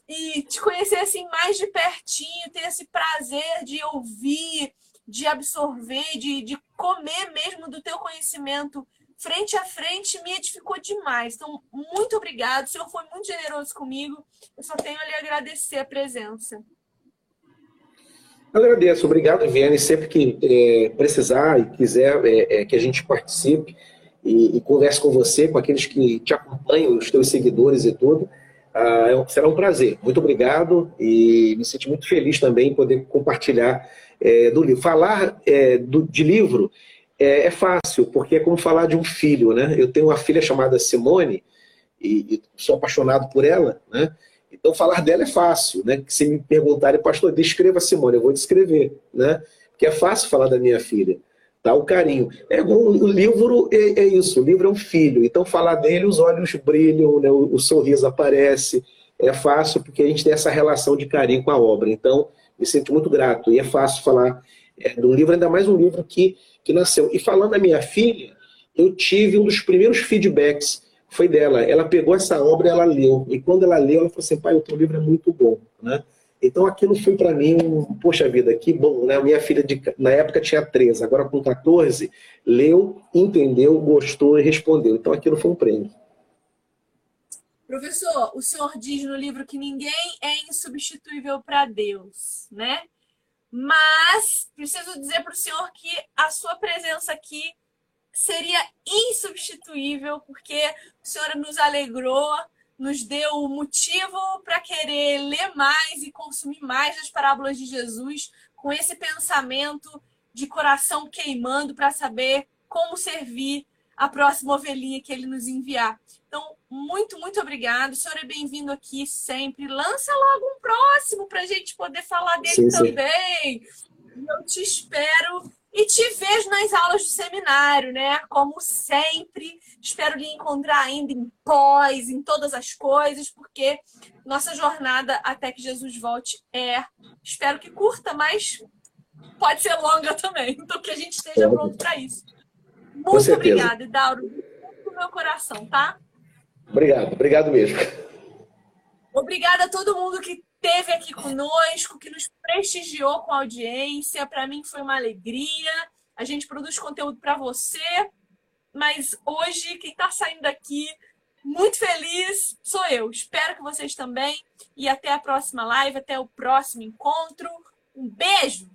e te conhecer assim mais de pertinho, ter esse prazer de ouvir, de absorver, de, de comer mesmo do teu conhecimento frente a frente me edificou demais. Então, muito obrigado. O senhor foi muito generoso comigo. Eu só tenho a lhe agradecer a presença. Eu agradeço. Obrigado, Viane. Sempre que é, precisar e quiser é, é, que a gente participe, e, e converse com você, com aqueles que te acompanham, os teus seguidores e tudo. Ah, é será um prazer. Muito obrigado e me sinto muito feliz também em poder compartilhar é, do livro. Falar é, do, de livro é, é, fácil, porque é como falar de um filho, né? Eu tenho uma filha chamada Simone e, e sou apaixonado por ela, né? Então falar dela é fácil, né? Se me perguntarem, pastor, descreva Simone, eu vou descrever, né? Porque é fácil falar da minha filha tá? o carinho. É, o livro é, é, isso, o livro é um filho, então falar dele, os olhos brilham, né? o, o, sorriso aparece, é fácil porque a gente tem essa relação de carinho com a obra, então me sinto muito grato, e é fácil falar é, do livro, ainda mais um livro que, que nasceu. E falando da minha filha, eu tive um dos primeiros feedbacks, foi dela, ela pegou essa obra ela leu, e quando ela leu, ela falou assim, pai, o teu livro é muito bom, né? Então aquilo foi para mim um, poxa vida, que bom, né? Minha filha de, na época tinha 13, agora com 14, leu, entendeu, gostou e respondeu. Então aquilo foi um prêmio. Professor, o senhor diz no livro que ninguém é insubstituível para Deus, né? Mas preciso dizer para o senhor que a sua presença aqui seria insubstituível, porque o senhor nos alegrou, nos deu motivo para querer ler mais e consumir mais das parábolas de Jesus, com esse pensamento de coração queimando para saber como servir a próxima ovelhinha que ele nos enviar. Então, muito, muito obrigado. O senhor é bem-vindo aqui sempre. Lança logo um próximo para a gente poder falar dele sim, também. Sim. Eu te espero e te vejo nas aulas do seminário, né? Como sempre, espero lhe encontrar ainda em pós, em todas as coisas, porque nossa jornada até que Jesus volte é, espero que curta, mas pode ser longa também. <laughs> Então que a gente esteja pronto para isso. Muito obrigada, Dauro. Muito meu coração, tá? Obrigado, obrigado mesmo. Obrigada a todo mundo que esteve aqui conosco, que nos prestigiou com a audiência. Para mim foi uma alegria. A gente produz conteúdo para você, mas hoje quem está saindo daqui muito feliz sou eu. Espero que vocês também. E até a próxima live, até o próximo encontro. Um beijo!